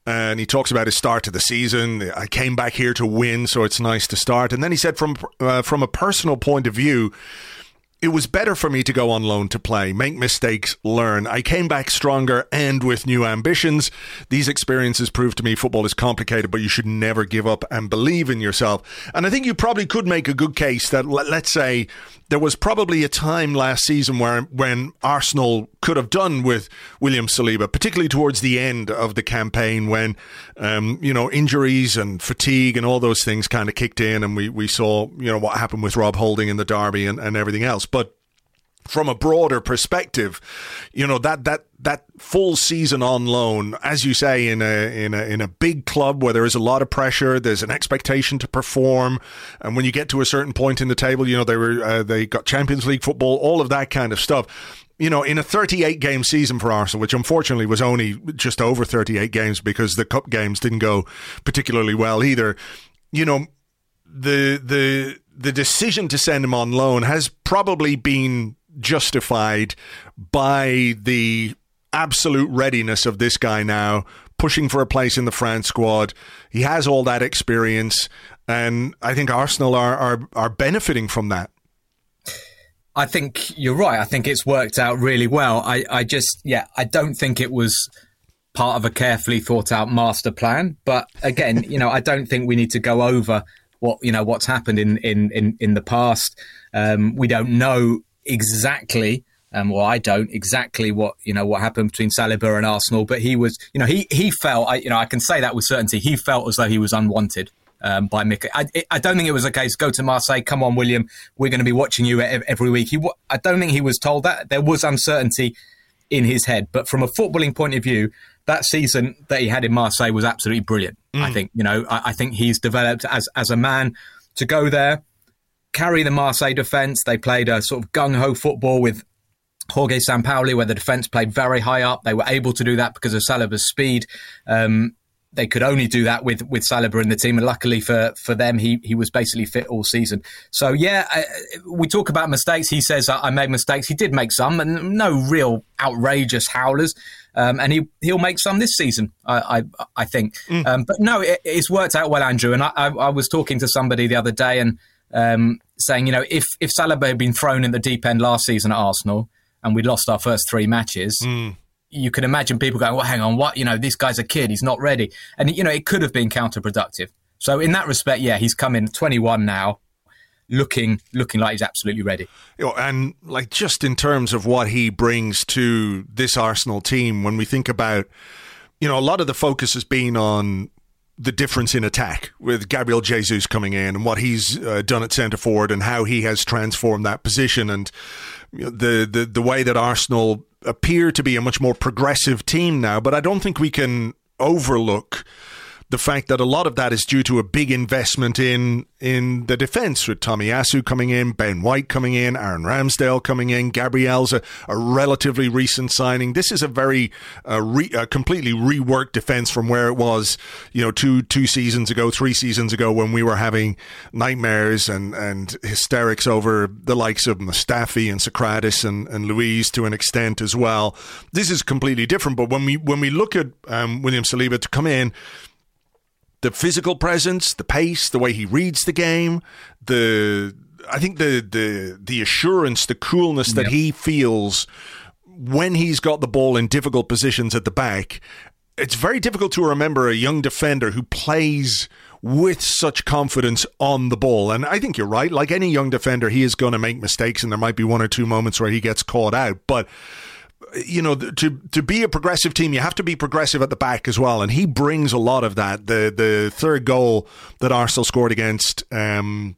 and he talks about his start to the season. I came back here to win, so it's nice to start. And then he said, from uh, from a personal point of view, it was better for me to go on loan to play, make mistakes, learn. I came back stronger and with new ambitions. These experiences proved to me football is complicated, but you should never give up and believe in yourself. And I think you probably could make a good case that, let's say, there was probably a time last season where when Arsenal could have done with William Saliba, particularly towards the end of the campaign when um, you know injuries and fatigue and all those things kind of kicked in, and we we saw you know what happened with Rob Holding in the derby and, and everything else, but from a broader perspective, you know that that that full season on loan, as you say, in a in a in a big club where there is a lot of pressure, there's an expectation to perform, and when you get to a certain point in the table, you know they were uh, they got Champions League football, all of that kind of stuff. You know, in a 38 game season for Arsenal, which unfortunately was only just over 38 games because the cup games didn't go particularly well either. You know, the the the decision to send him on loan has probably been justified by the absolute readiness of this guy now, pushing for a place in the France squad. He has all that experience, and I think Arsenal are are, are benefiting from that. I think you're right. I think it's worked out really well. I, I just, yeah, I don't think it was part of a carefully thought out master plan. But again, you know, I don't think we need to go over what you know what's happened in in in, in the past. Um, we don't know exactly. Um, well, I don't exactly what you know what happened between Saliba and Arsenal, but he was, you know, he he felt, I, you know, I can say that with certainty. He felt as though he was unwanted um, by Mick. I, I, don't think it was a case. Go to Marseille. Come on, William. We're going to be watching you every week. He, I don't think he was told that. There was uncertainty in his head, but from a footballing point of view, that season that he had in Marseille was absolutely brilliant. Mm. I think, you know, I, I think he's developed as as a man to go there, carry the Marseille defence. They played a sort of gung ho football with Jorge Sampaoli, where the defence played very high up. They were able to do that because of Saliba's speed. Um, they could only do that with with Saliba in the team, and luckily for for them, he he was basically fit all season. So yeah, I, we talk about mistakes. He says I made mistakes. He did make some, and no real outrageous howlers. Um, and he he'll make some this season, I I, I think. Mm. Um, but no, it, it's worked out well, Andrew. And I, I, I, was talking to somebody the other day and um, saying, you know, if if Saliba had been thrown in the deep end last season at Arsenal and we lost our first three matches. Mm you can imagine people going, well, hang on, what? You know, this guy's a kid. He's not ready. And, you know, it could have been counterproductive. So in that respect, yeah, he's come in 21 now looking looking like he's absolutely ready. And like just in terms of what he brings to this Arsenal team, when we think about, you know, a lot of the focus has been on the difference in attack with Gabriel Jesus coming in and what he's uh, done at centre forward and how he has transformed that position and you know, the, the the way that Arsenal appear to be a much more progressive team now. But I don't think we can overlook the fact that a lot of that is due to a big investment in in the defence with Tomiyasu coming in, Ben White coming in, Aaron Ramsdale coming in, Gabriel's a, a relatively recent signing. This is a very uh, re, a completely reworked defence from where it was, you know, two two seasons ago, three seasons ago when we were having nightmares and and hysterics over the likes of Mustafi and Sokratis and, and Luiz to an extent as well. This is completely different. But when we when we look at um, William Saliba to come in the physical presence, the pace, the way he reads the game, the I think the the the assurance, the coolness that yep. he feels when he's got the ball in difficult positions at the back. It's very difficult to remember a young defender who plays with such confidence on the ball. And I think you're right. Like any young defender, he is going to make mistakes, and there might be one or two moments where he gets caught out. But you know, to to be a progressive team, you have to be progressive at the back as well, and he brings a lot of that. The the third goal that Arsenal scored against, um,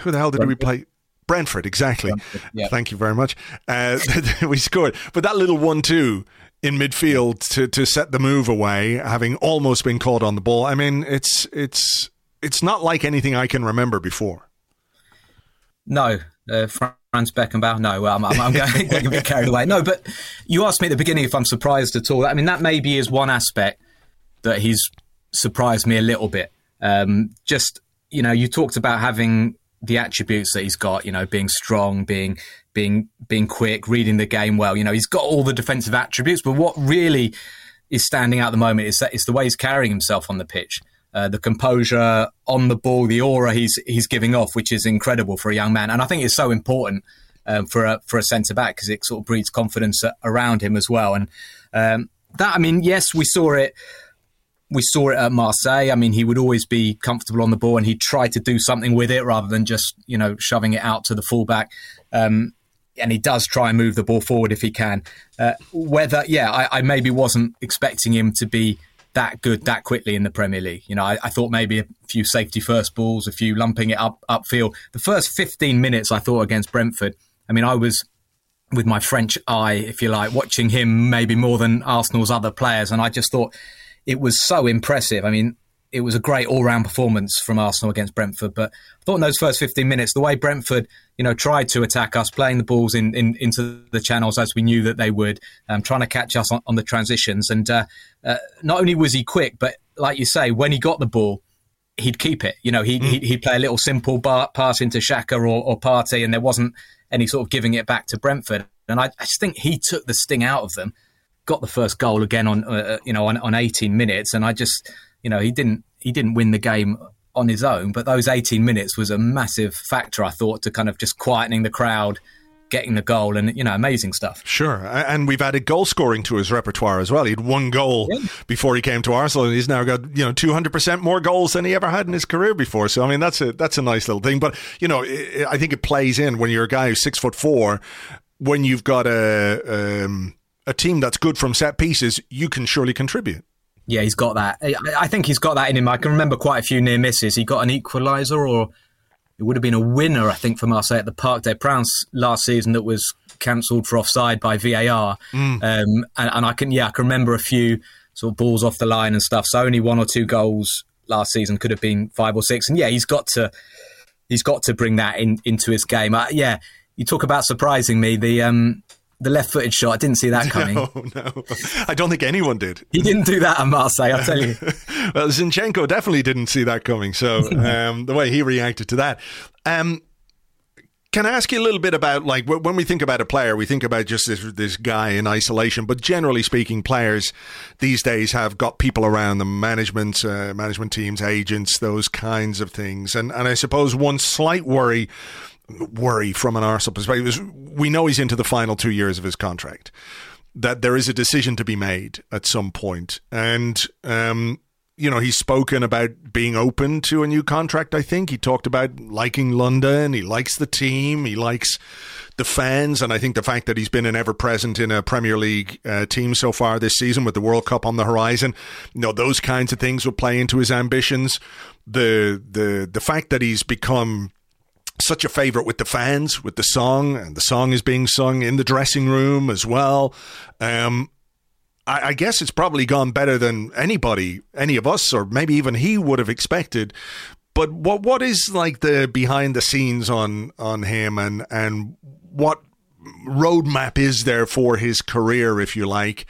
who the hell did Brentford. we play? Brentford, exactly. Brentford, yeah. Thank you very much. Uh, <laughs> we scored, but that little one-two in midfield to to set the move away, having almost been caught on the ball. I mean, it's it's it's not like anything I can remember before. No, uh, Franz Beckenbauer. No, I'm, I'm, I'm going, getting a bit carried away. No, but you asked me at the beginning if I'm surprised at all. I mean, that maybe is one aspect that he's surprised me a little bit. Um, just you know, you talked about having the attributes that he's got. You know, being strong, being being being quick, reading the game well. You know, he's got all the defensive attributes. But what really is standing out at the moment is that it's the way he's carrying himself on the pitch. Uh, the composure on the ball, the aura he's he's giving off, which is incredible for a young man, and I think it's so important um, for a for a centre back because it sort of breeds confidence around him as well. And um, that, I mean, yes, we saw it. We saw it at Marseille. I mean, he would always be comfortable on the ball, and he tried to do something with it rather than just you know shoving it out to the fullback. Um, and he does try and move the ball forward if he can. Uh, whether, yeah, I, I maybe wasn't expecting him to be that good that quickly in the Premier League. You know, I, I, thought maybe a few safety first balls, a few lumping it up upfield. The first 15 minutes, I thought against Brentford. I mean, I was with my French eye, if you like, watching him maybe more than Arsenal's other players, and I just thought it was so impressive. I mean, it was a great all-round performance from Arsenal against Brentford. But I thought in those first 15 minutes, the way Brentford, you know, tried to attack us, playing the balls in, in into the channels as we knew that they would, um, trying to catch us on, on the transitions. And uh, uh, not only was he quick, but like you say, when he got the ball, he'd keep it. You know, he'd, mm. he'd, he'd, play a little simple bar, pass into Xhaka or, or Partey, and there wasn't any sort of giving it back to Brentford. And I, I just think he took the sting out of them. Got the first goal again on, uh, uh you know, on, on 18 minutes, and I just you know, he didn't he didn't win the game on his own, but those 18 minutes was a massive factor, I thought, to kind of just quietening the crowd, getting the goal, and you know, amazing stuff. Sure, and we've added goal scoring to his repertoire as well. He had one goal yeah. before he came to Arsenal, and he's now got you know two hundred percent more goals than he ever had in his career before. So I mean, that's a that's a nice little thing. But you know, I think it plays in when you're a guy who's six foot four, when you've got a um, a team that's good from set pieces, you can surely contribute. Yeah, he's got that. I think he's got that in him. I can remember quite a few near misses. He got an equaliser, or it would have been a winner, I think, for Marseille at the Parc des Princes last season that was cancelled for offside by VAR. Mm. Um, and, and, I can, yeah, I can remember a few sort of balls off the line and stuff. So only one or two goals last season could have been five or six. And yeah, he's got to, he's got to bring that in into his game. Uh, yeah, you talk about surprising me. The um, the left-footed shot. I didn't see that <laughs> coming. No, <laughs> no, I don't think anyone did. He didn't do that at Marseille. I'll tell you. <laughs> well, Zinchenko definitely didn't see that coming. So um, the way he reacted to that. Um, can I ask you a little bit about like when we think about a player, we think about just this this guy in isolation. But generally speaking, players these days have got people around them, management, uh, management teams, agents, those kinds of things. And and I suppose one slight worry worry from an Arsenal perspective is we know he's into the final two years of his contract. That there is a decision to be made at some point. and um, you know he's spoken about being open to a new contract. I think he talked about liking London. He likes the team. He likes the fans, and I think the fact that he's been an ever present in a Premier League uh, team so far this season with the World Cup on the horizon, you know those kinds of things will play into his ambitions. The the the fact that he's become such a favorite with the fans, with the song, and the song is being sung in the dressing room as well. Um, I, I, guess it's probably gone better than anybody, any of us, or maybe even he would have expected. But what what is like the behind the scenes on on him, and and what roadmap is there for his career, if you like?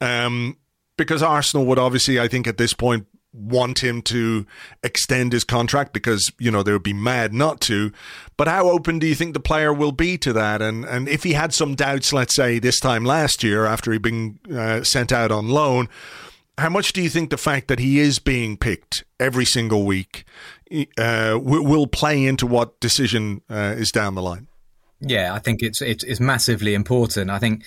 Um, because Arsenal would obviously, I think, at this point want him to extend his contract because you know they would be mad not to. But how open do you think the player will be to that? And and if he had some doubts, let's say this time last year after he'd been uh, sent out on loan, how much do you think the fact that he is being picked every single week uh, will play into what decision uh, is down the line? Yeah, I think it's, it's it's massively important. I think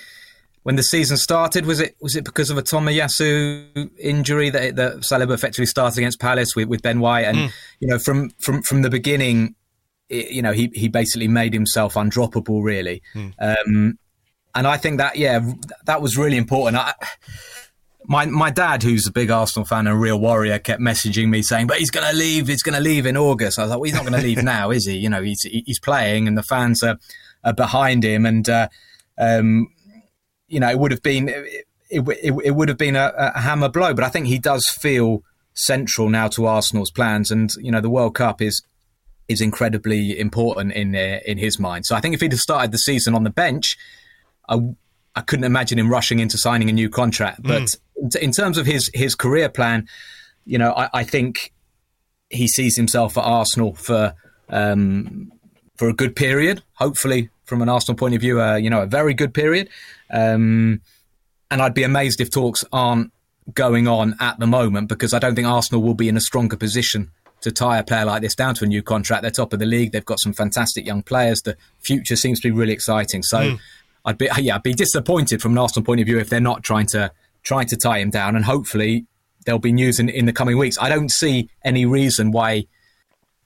when the season started? Was it was it because of a Tomiyasu injury that that Saliba effectively started against Palace with, with Ben White? And mm. you know, from from from the beginning, it, you know, he he basically made himself undroppable, really. Mm. Um, and I think that yeah, that was really important. I, my my dad, who's a big Arsenal fan and a real warrior, kept messaging me saying, "But he's going to leave. He's going to leave in August." I was like, "Well, he's not going to leave <laughs> now, is he? You know, he's he's playing, and the fans are, are behind him." And uh, um, you know, it would have been it, it, it would have been a, a, hammer blow. But I think he does feel central now to Arsenal's plans, and you know, the World Cup is is incredibly important in uh, in his mind. So I think if he'd have started the season on the bench, I, I couldn't imagine him rushing into signing a new contract. But mm. in terms of his his career plan, you know, I, I think he sees himself at Arsenal for um, for a good period. Hopefully, from an Arsenal point of view, uh, you know, a very good period. Um, and I'd be amazed if talks aren't going on at the moment because I don't think Arsenal will be in a stronger position to tie a player like this down to a new contract. They're top of the league. They've got some fantastic young players. The future seems to be really exciting. So mm. I'd be yeah, I'd be disappointed from an Arsenal point of view if they're not trying to trying to tie him down. And hopefully there'll be news in, in the coming weeks. I don't see any reason why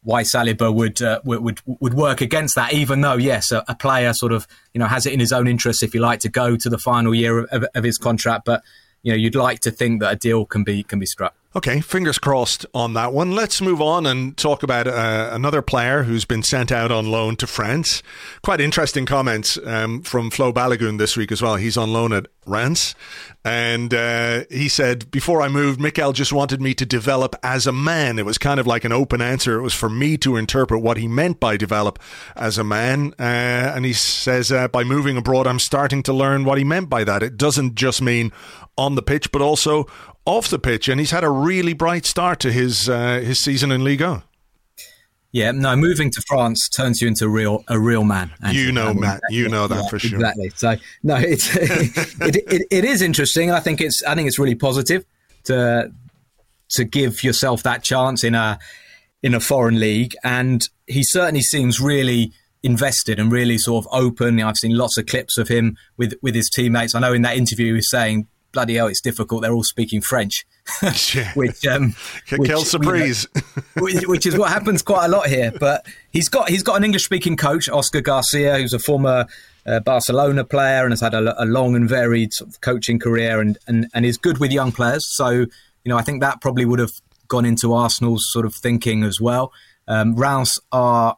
why Saliba would, uh, would would work against that, even though yes, a, a, player sort of you know has it in his own interest, if you like, to go to the final year of, of, of his contract. But you know, you'd like to think that a deal can be can be struck. Okay, fingers crossed on that one. Let's move on and talk about uh, another player who's been sent out on loan to France. Quite interesting comments um, from Flo Balogun this week as well. He's on loan at Reims. And uh, he said, Before I moved, Mikel just wanted me to develop as a man. It was kind of like an open answer. It was for me to interpret what he meant by develop as a man. Uh, and he says, uh, By moving abroad, I'm starting to learn what he meant by that. It doesn't just mean on the pitch, but also off the pitch, and he's had a really bright start to his uh, his season in Liga. Yeah, no, moving to France turns you into a real a real man. Actually. You know, Matt. You know that yeah, for sure. Exactly. So no, it's <laughs> it, it, it is interesting. I think it's I think it's really positive to to give yourself that chance in a in a foreign league, and he certainly seems really invested and really sort of open. I've seen lots of clips of him with with his teammates. I know in that interview he was saying, "Bloody hell, it's difficult. They're all speaking French," <laughs> <laughs> which um, which, surprise, <laughs> which, which, is what happens quite a lot here. But he's got he's got an English speaking coach, Oscar Garcia, who's a former uh, Barcelona player and has had a, a long and varied sort of coaching career and, and and is good with young players. So you know, I think that probably would have gone into Arsenal's sort of thinking as well. Um, Reims are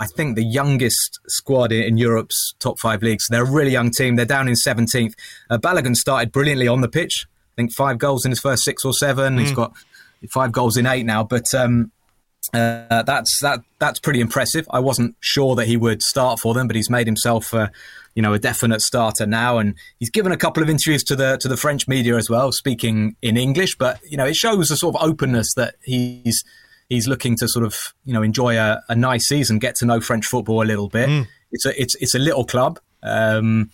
I think the youngest squad in, Europe's top five leagues. They're a really young team. They're down in 17th. Uh, Balogun started brilliantly on the pitch. I think five goals in his first six or seven. Mm. He's got five goals in eight now. But um, uh, that's that that's pretty impressive. I wasn't sure that he would start for them, but he's made himself, uh, you know, a definite starter now, and he's given a couple of interviews to the to the French media as well, speaking in English. But you know, it shows a sort of openness that he's he's looking to sort of you know enjoy a, a nice season, get to know French football a little bit. Mm. It's a it's it's a little club um,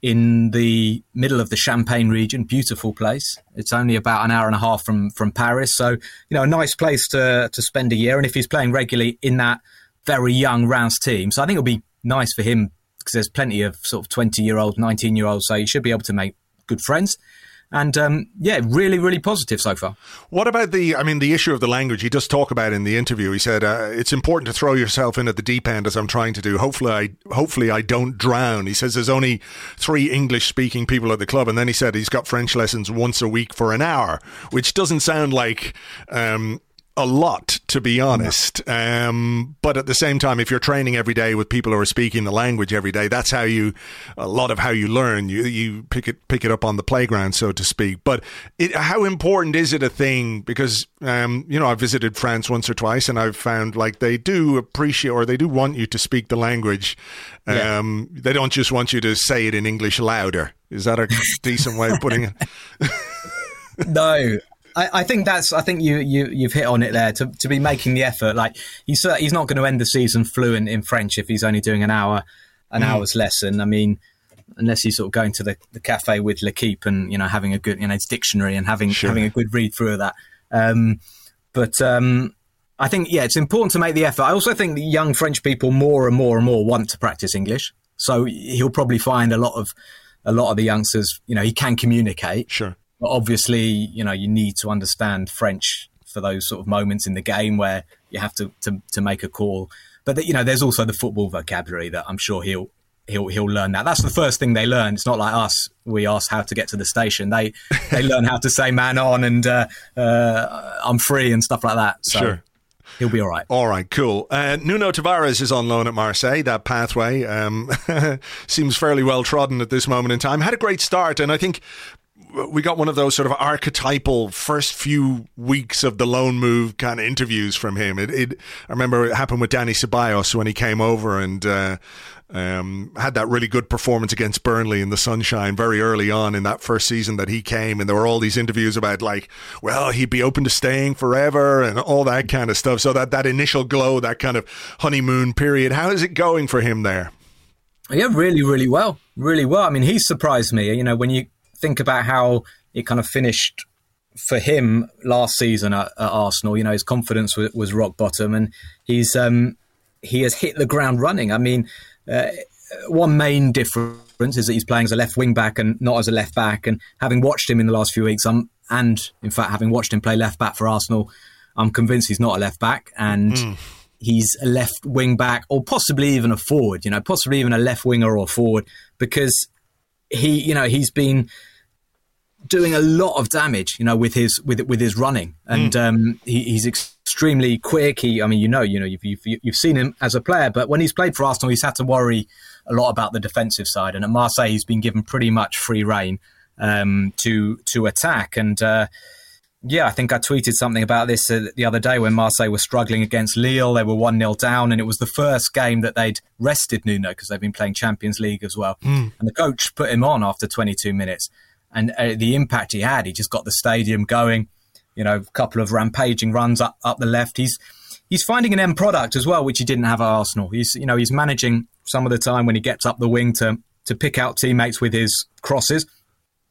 in the middle of the Champagne region, beautiful place. It's only about an hour and a half from from Paris, so you know a nice place to to spend a year. And if he's playing regularly in that very young Reims team, so I think it'll be nice for him because there's plenty of sort of 20 year old, 19 year olds, so he should be able to make good friends. And um, yeah, really, really positive so far. What about the? I mean, the issue of the language. He does talk about in the interview. He said uh, it's important to throw yourself in at the deep end, as I'm trying to do. Hopefully, I hopefully I don't drown. He says there's only three English speaking people at the club, and then he said he's got French lessons once a week for an hour, which doesn't sound like um, a lot, to be honest. Um, but at the same time, if you're training every day with people who are speaking the language every day, that's how you a lot of how you learn. You you pick it pick it up on the playground, so to speak. But it, how important is it a thing? Because um, you know, I visited France once or twice, and I've found like they do appreciate or they do want you to speak the language. Um, yeah. They don't just want you to say it in English louder. Is that a decent way of putting it? <laughs> no, I, I, think that's. I think you you you've hit on it there. To to be making the effort, like he's he's not going to end the season fluent in French if he's only doing an hour, an mm. hour's lesson. I mean, unless he's sort of going to the, the cafe with L'Equipe and you know having a good you know his dictionary and having sure. having a good read through of that. Um, but um, I think yeah, it's important to make the effort. I also think that young French people more and more and more want to practice English. So he'll probably find a lot of a lot of the youngsters. You know, he can communicate. Sure. But obviously, you know, you need to understand French for those sort of moments in the game where you have to, to, to make a call. But, you know, there's also the football vocabulary that I'm sure he'll he'll he'll learn that. That's the first thing they learn. It's not like us. We ask how to get to the station. They <laughs> they learn how to say "man on" and uh, uh, "I'm free" and stuff like that. So sure. He'll be all right. All right, cool. Uh, Nuno Tavares is on loan at Marseille. That pathway um, <laughs> seems fairly well trodden at this moment in time. Had a great start, and I think we got one of those sort of archetypal first few weeks of the loan move kind of interviews from him. It, it I remember it happened with Dani Ceballos when he came over and uh, um, had that really good performance against Burnley in the sunshine very early on in that first season that he came. And there were all these interviews about like, well, he'd be open to staying forever and all that kind of stuff. So that that initial glow, that kind of honeymoon period, how is it going for him there? Yeah, really, really well, really well. I mean, he surprised me. You know, when you think about how it kind of finished for him last season at, at Arsenal, you know, his confidence was, was rock bottom, and he's um, he has hit the ground running. I mean, uh, one main difference is that he's playing as a left wing back and not as a left back. And having watched him in the last few weeks, I'm, and in fact, having watched him play left back for Arsenal, I'm convinced he's not a left back, and mm. he's a left wing back, or possibly even a forward. You know, possibly even a left winger or forward, because he, you know, he's been doing a lot of damage, you know, with his with with his running, and mm. um, he, he's extremely quick. He, I mean, you know, you know, you've, you've you've seen him as a player, but when he's played for Arsenal, he's had to worry a lot about the defensive side, and at Marseille, he's been given pretty much free reign um, to to attack. And uh, yeah, I think I tweeted something about this uh, the other day when Marseille were struggling against Lille. They were one 0 down, and it was the first game that they'd rested Nuno because they've been playing Champions League as well. Mm. And the coach put him on after 22 minutes and uh, the impact he had, he just got the stadium going. You know, a couple of rampaging runs up up the left. He's he's finding an end product as well, which he didn't have at Arsenal. He's you know he's managing some of the time when he gets up the wing to to pick out teammates with his crosses.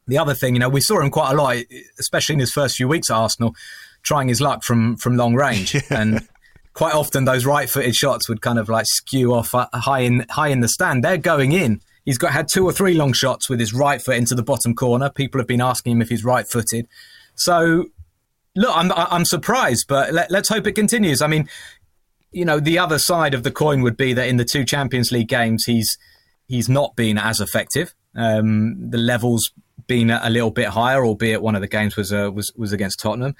The other thing, you know, we saw him quite a lot, especially in his first few weeks at Arsenal, trying his luck from from long range. <laughs> yeah. And quite often those right-footed shots would kind of like skew off uh, high in high in the stand. They're going in. He's got had two or three long shots with his right foot into the bottom corner. People have been asking him if he's right-footed. So look, I'm I'm surprised, but let, us hope it continues. I mean, you know, the other side of the coin would be that in the two Champions League games, he's he's not been as effective. Um, the levels been a little bit higher, albeit one of the games was uh, was was against Tottenham.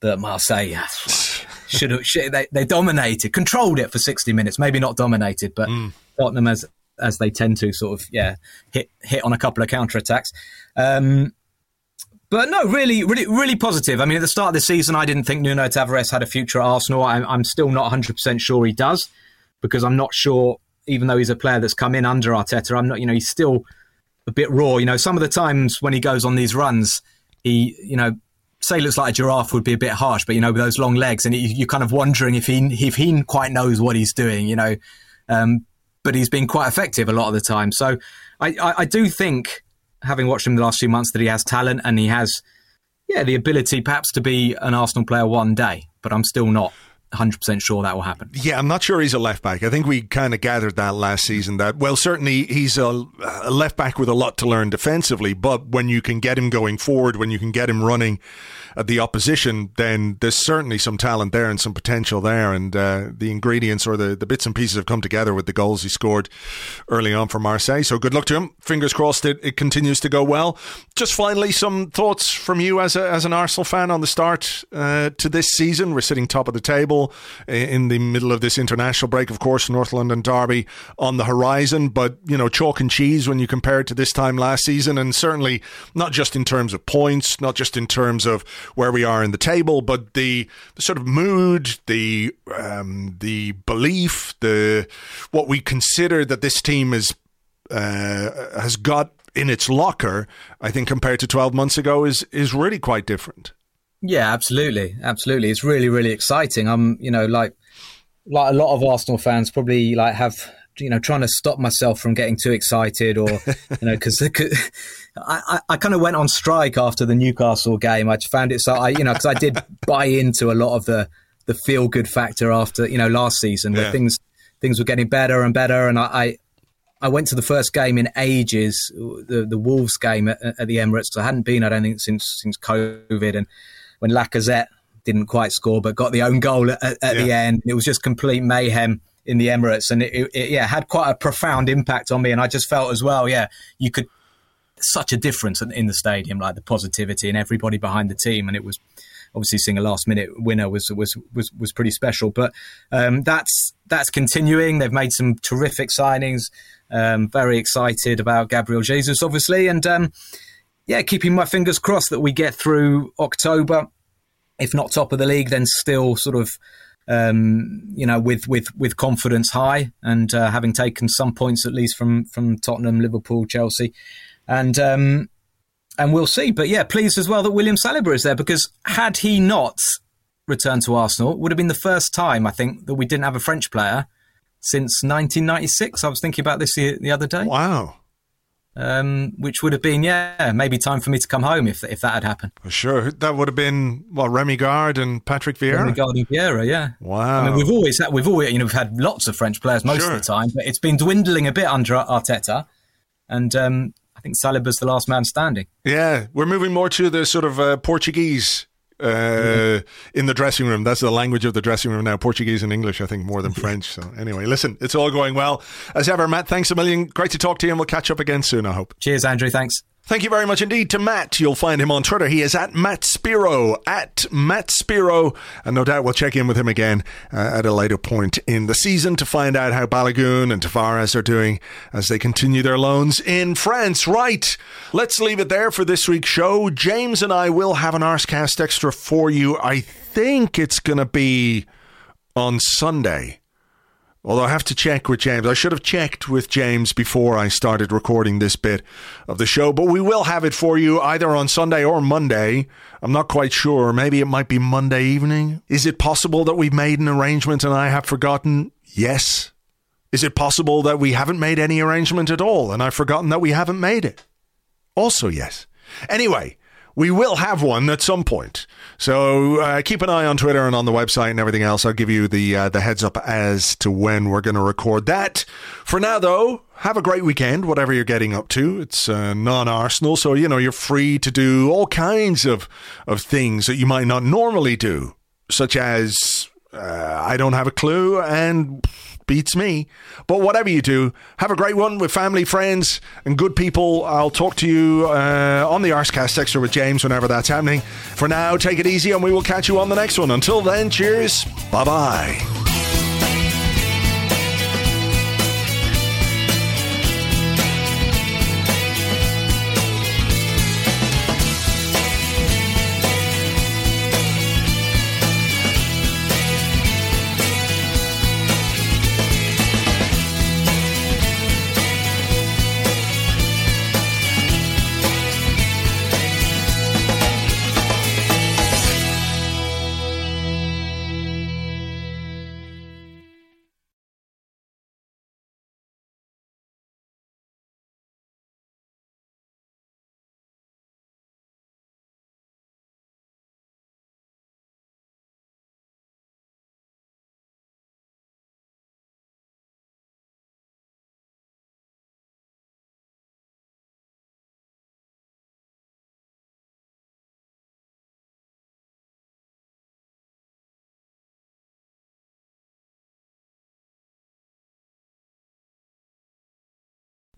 But Marseille <sighs> should have they, they dominated, controlled it for sixty minutes. Maybe not dominated, but mm. Tottenham as as they tend to sort of yeah hit hit on a couple of counter attacks. Um, but no, really, really, really positive. I mean, at the start of the season, I didn't think Nuno Tavares had a future at Arsenal. I'm, I'm still not 100% sure he does because I'm not sure, even though he's a player that's come in under Arteta, I'm not, you know, he's still a bit raw. You know, some of the times when he goes on these runs, he, you know, say looks like a giraffe would be a bit harsh, but you know, with those long legs, and you're kind of wondering if he if he quite knows what he's doing. You know, um, but he's been quite effective a lot of the time. So I, I, I do think having watched him the last few months, that he has talent and he has, yeah, the ability perhaps to be an Arsenal player one day. But I'm still not 100% sure that will happen. Yeah, I'm not sure he's a left back. I think we kind of gathered that last season that, well, certainly he's a, a, left back with a lot to learn defensively, but when you can get him going forward, when you can get him running the opposition, then there's certainly some talent there and some potential there. And uh, the ingredients or the, the bits and pieces have come together with the goals he scored early on for Marseille. So good luck to him. Fingers crossed it, it continues to go well. Just finally, some thoughts from you as, a, as an Arsenal fan on the start uh, to this season. We're sitting top of the table in the middle of this international break. Of course, North London Derby on the horizon, but, you know, chalk and cheese when you compare it to this time last season. And certainly not just in terms of points, not just in terms of where we are in the table, but the, the sort of mood, the um, the belief, the what we consider that this team is uh, has got in its locker, I think compared to 12 months ago is is really quite different. Yeah, absolutely, absolutely. It's really, really exciting. I'm, you know, like like a lot of Arsenal fans probably like have you know trying to stop myself from getting too excited or <laughs> you know because I, I, I kind of went on strike after the Newcastle game. I found it so I you know because I did <laughs> buy into a lot of the the feel good factor after you know last season where yeah. things things were getting better and better and I, I I went to the first game in ages, the the Wolves game at, at the Emirates I hadn't been, I don't think, since since COVID, and when Lacazette didn't quite score but got the own goal at, at yeah. the end. It was just complete mayhem in the Emirates, and it, it, yeah had quite a profound impact on me. And I just felt as well, yeah, you could such a difference in the stadium, like the positivity and everybody behind the team, and it was obviously seeing a last minute winner was was was was pretty special. But um, that's that's continuing. They've made some terrific signings. Um, very excited about Gabriel Jesus, obviously, and um, yeah, keeping my fingers crossed that we get through October. If not top of the league, then still sort of, um, you know, with with with confidence high and uh, having taken some points at least from from Tottenham, Liverpool, Chelsea, and um, and we'll see. But yeah, pleased as well that William Saliba is there because had he not returned to Arsenal, would have been the first time I think that we didn't have a French player since 1996. I was thinking about this the, the other day. Wow um, which would have been yeah maybe time for me to come home if if that had happened. For Sure, that would have been what Rémi Garde and Patrick Vieira. Rémi Garde and Vieira, yeah. Wow. I mean, we've always had, we've always you know we've had lots of French players most sure. of the time, but it's been dwindling a bit under Arteta, and um, I think Saliba's the last man standing. Yeah, we're moving more to the sort of uh, Portuguese uh, in the dressing room. That's the language of the dressing room now. Portuguese and English, I think, more than French. So anyway, listen, it's all going well. As ever, Matt, thanks a million. Great to talk to you, and we'll catch up again soon, I hope. Cheers, Andrew. Thanks. Thank you very much indeed to Matt. You'll find him on Twitter. He is at Matt Spiro, at Matt Spiro. And no doubt we'll check in with him again uh, at a later point in the season to find out how Balogun and Tavares are doing as they continue their loans in France. Right. Let's leave it there for this week's show. James and I will have an Arsecast extra for you. I think it's going to be on Sunday. Although I have to check with James. I should have checked with James before I started recording this bit of the show, but we will have it for you either on Sunday or Monday. I'm not quite sure. Maybe it might be Monday evening. Is it possible that we've made an arrangement and I have forgotten? Yes. Is it possible that we haven't made any arrangement at all and I've forgotten that we haven't made it? Also, yes. Anyway, we will have one at some point. So uh, keep an eye on Twitter and on the website and everything else. I'll give you the uh, the heads up as to when we're going to record that. For now, though, have a great weekend, whatever you're getting up to. It's uh, non-Arsenal, so you know you're free to do all kinds of of things that you might not normally do, such as uh, I don't have a clue and beats me. But whatever you do, have a great one with family, friends, and good people. I'll talk to you uh, on the Arsecast Extra with James whenever that's happening. For now, take it easy, and we will catch you on the next one. Until then, cheers. Bye bye.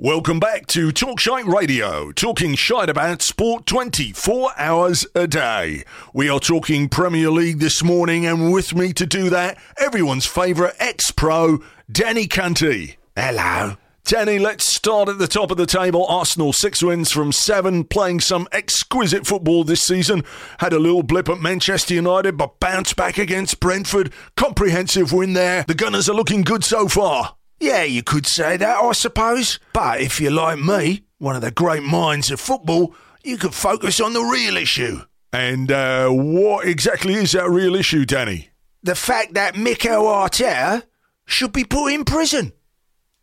Welcome back to Talk Shite Radio, talking shite about sport 24 hours a day. We are talking Premier League this morning, and with me to do that, everyone's favourite ex pro, Danny Canty. Hello. Danny, let's start at the top of the table. Arsenal, six wins from seven, playing some exquisite football this season. Had a little blip at Manchester United, but bounced back against Brentford. Comprehensive win there. The Gunners are looking good so far. Yeah, you could say that, I suppose. But if you're like me, one of the great minds of football, you could focus on the real issue. And uh, what exactly is that real issue, Danny? The fact that Mikel Arteta should be put in prison.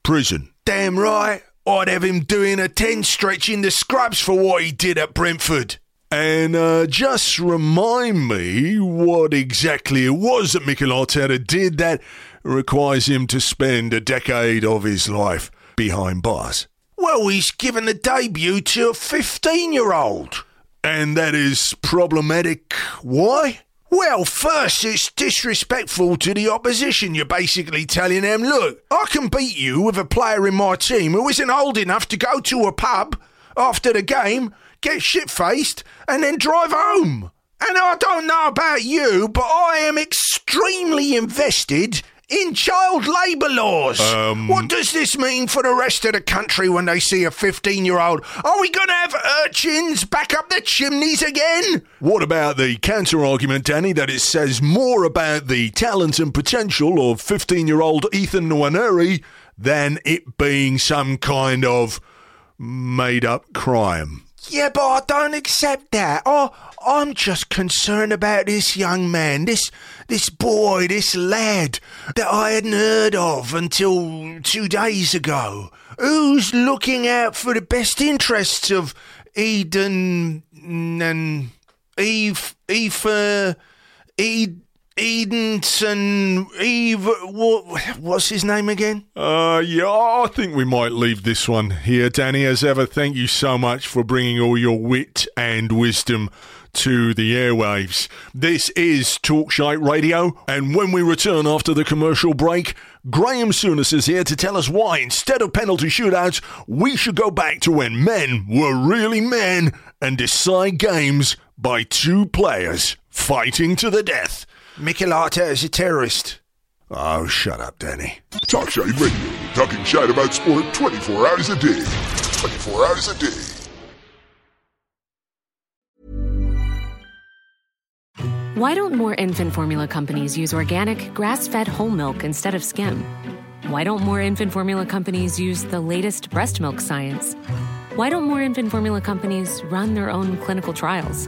Prison? Damn right. I'd have him doing a 10 stretch in the scrubs for what he did at Brentford. And uh, just remind me what exactly it was that Mikel Arteta did that requires him to spend a decade of his life behind bars. Well, he's given a debut to a 15 year old. And that is problematic. Why? Well, first, it's disrespectful to the opposition. You're basically telling them, look, I can beat you with a player in my team who isn't old enough to go to a pub after the game, get shit faced, and then drive home. And I don't know about you, but I am extremely invested in child labour laws. Um, what does this mean for the rest of the country when they see a 15 year old? Are we going to have urchins back up the chimneys again? What about the counter argument, Danny, that it says more about the talent and potential of 15 year old Ethan Nwaneri than it being some kind of made up crime? Yeah, but I don't accept that. Oh, I'm just concerned about this young man, this this boy, this lad that I hadn't heard of until two days ago. Who's looking out for the best interests of Eden and Eve, uh, Ed, Edenson, Eve, what, what's his name again? Uh, yeah, I think we might leave this one here, Danny. As ever, thank you so much for bringing all your wit and wisdom to the airwaves. This is Talkshite Radio, and when we return after the commercial break, Graham Souness is here to tell us why, instead of penalty shootouts, we should go back to when men were really men and decide games by two players fighting to the death. Mikel Arteta is a terrorist. Oh, shut up, Danny. Talkshite Radio, talking shite about sport 24 hours a day. 24 hours a day. Why don't more infant formula companies use organic, grass fed whole milk instead of skim? Why don't more infant formula companies use the latest breast milk science? Why don't more infant formula companies run their own clinical trials?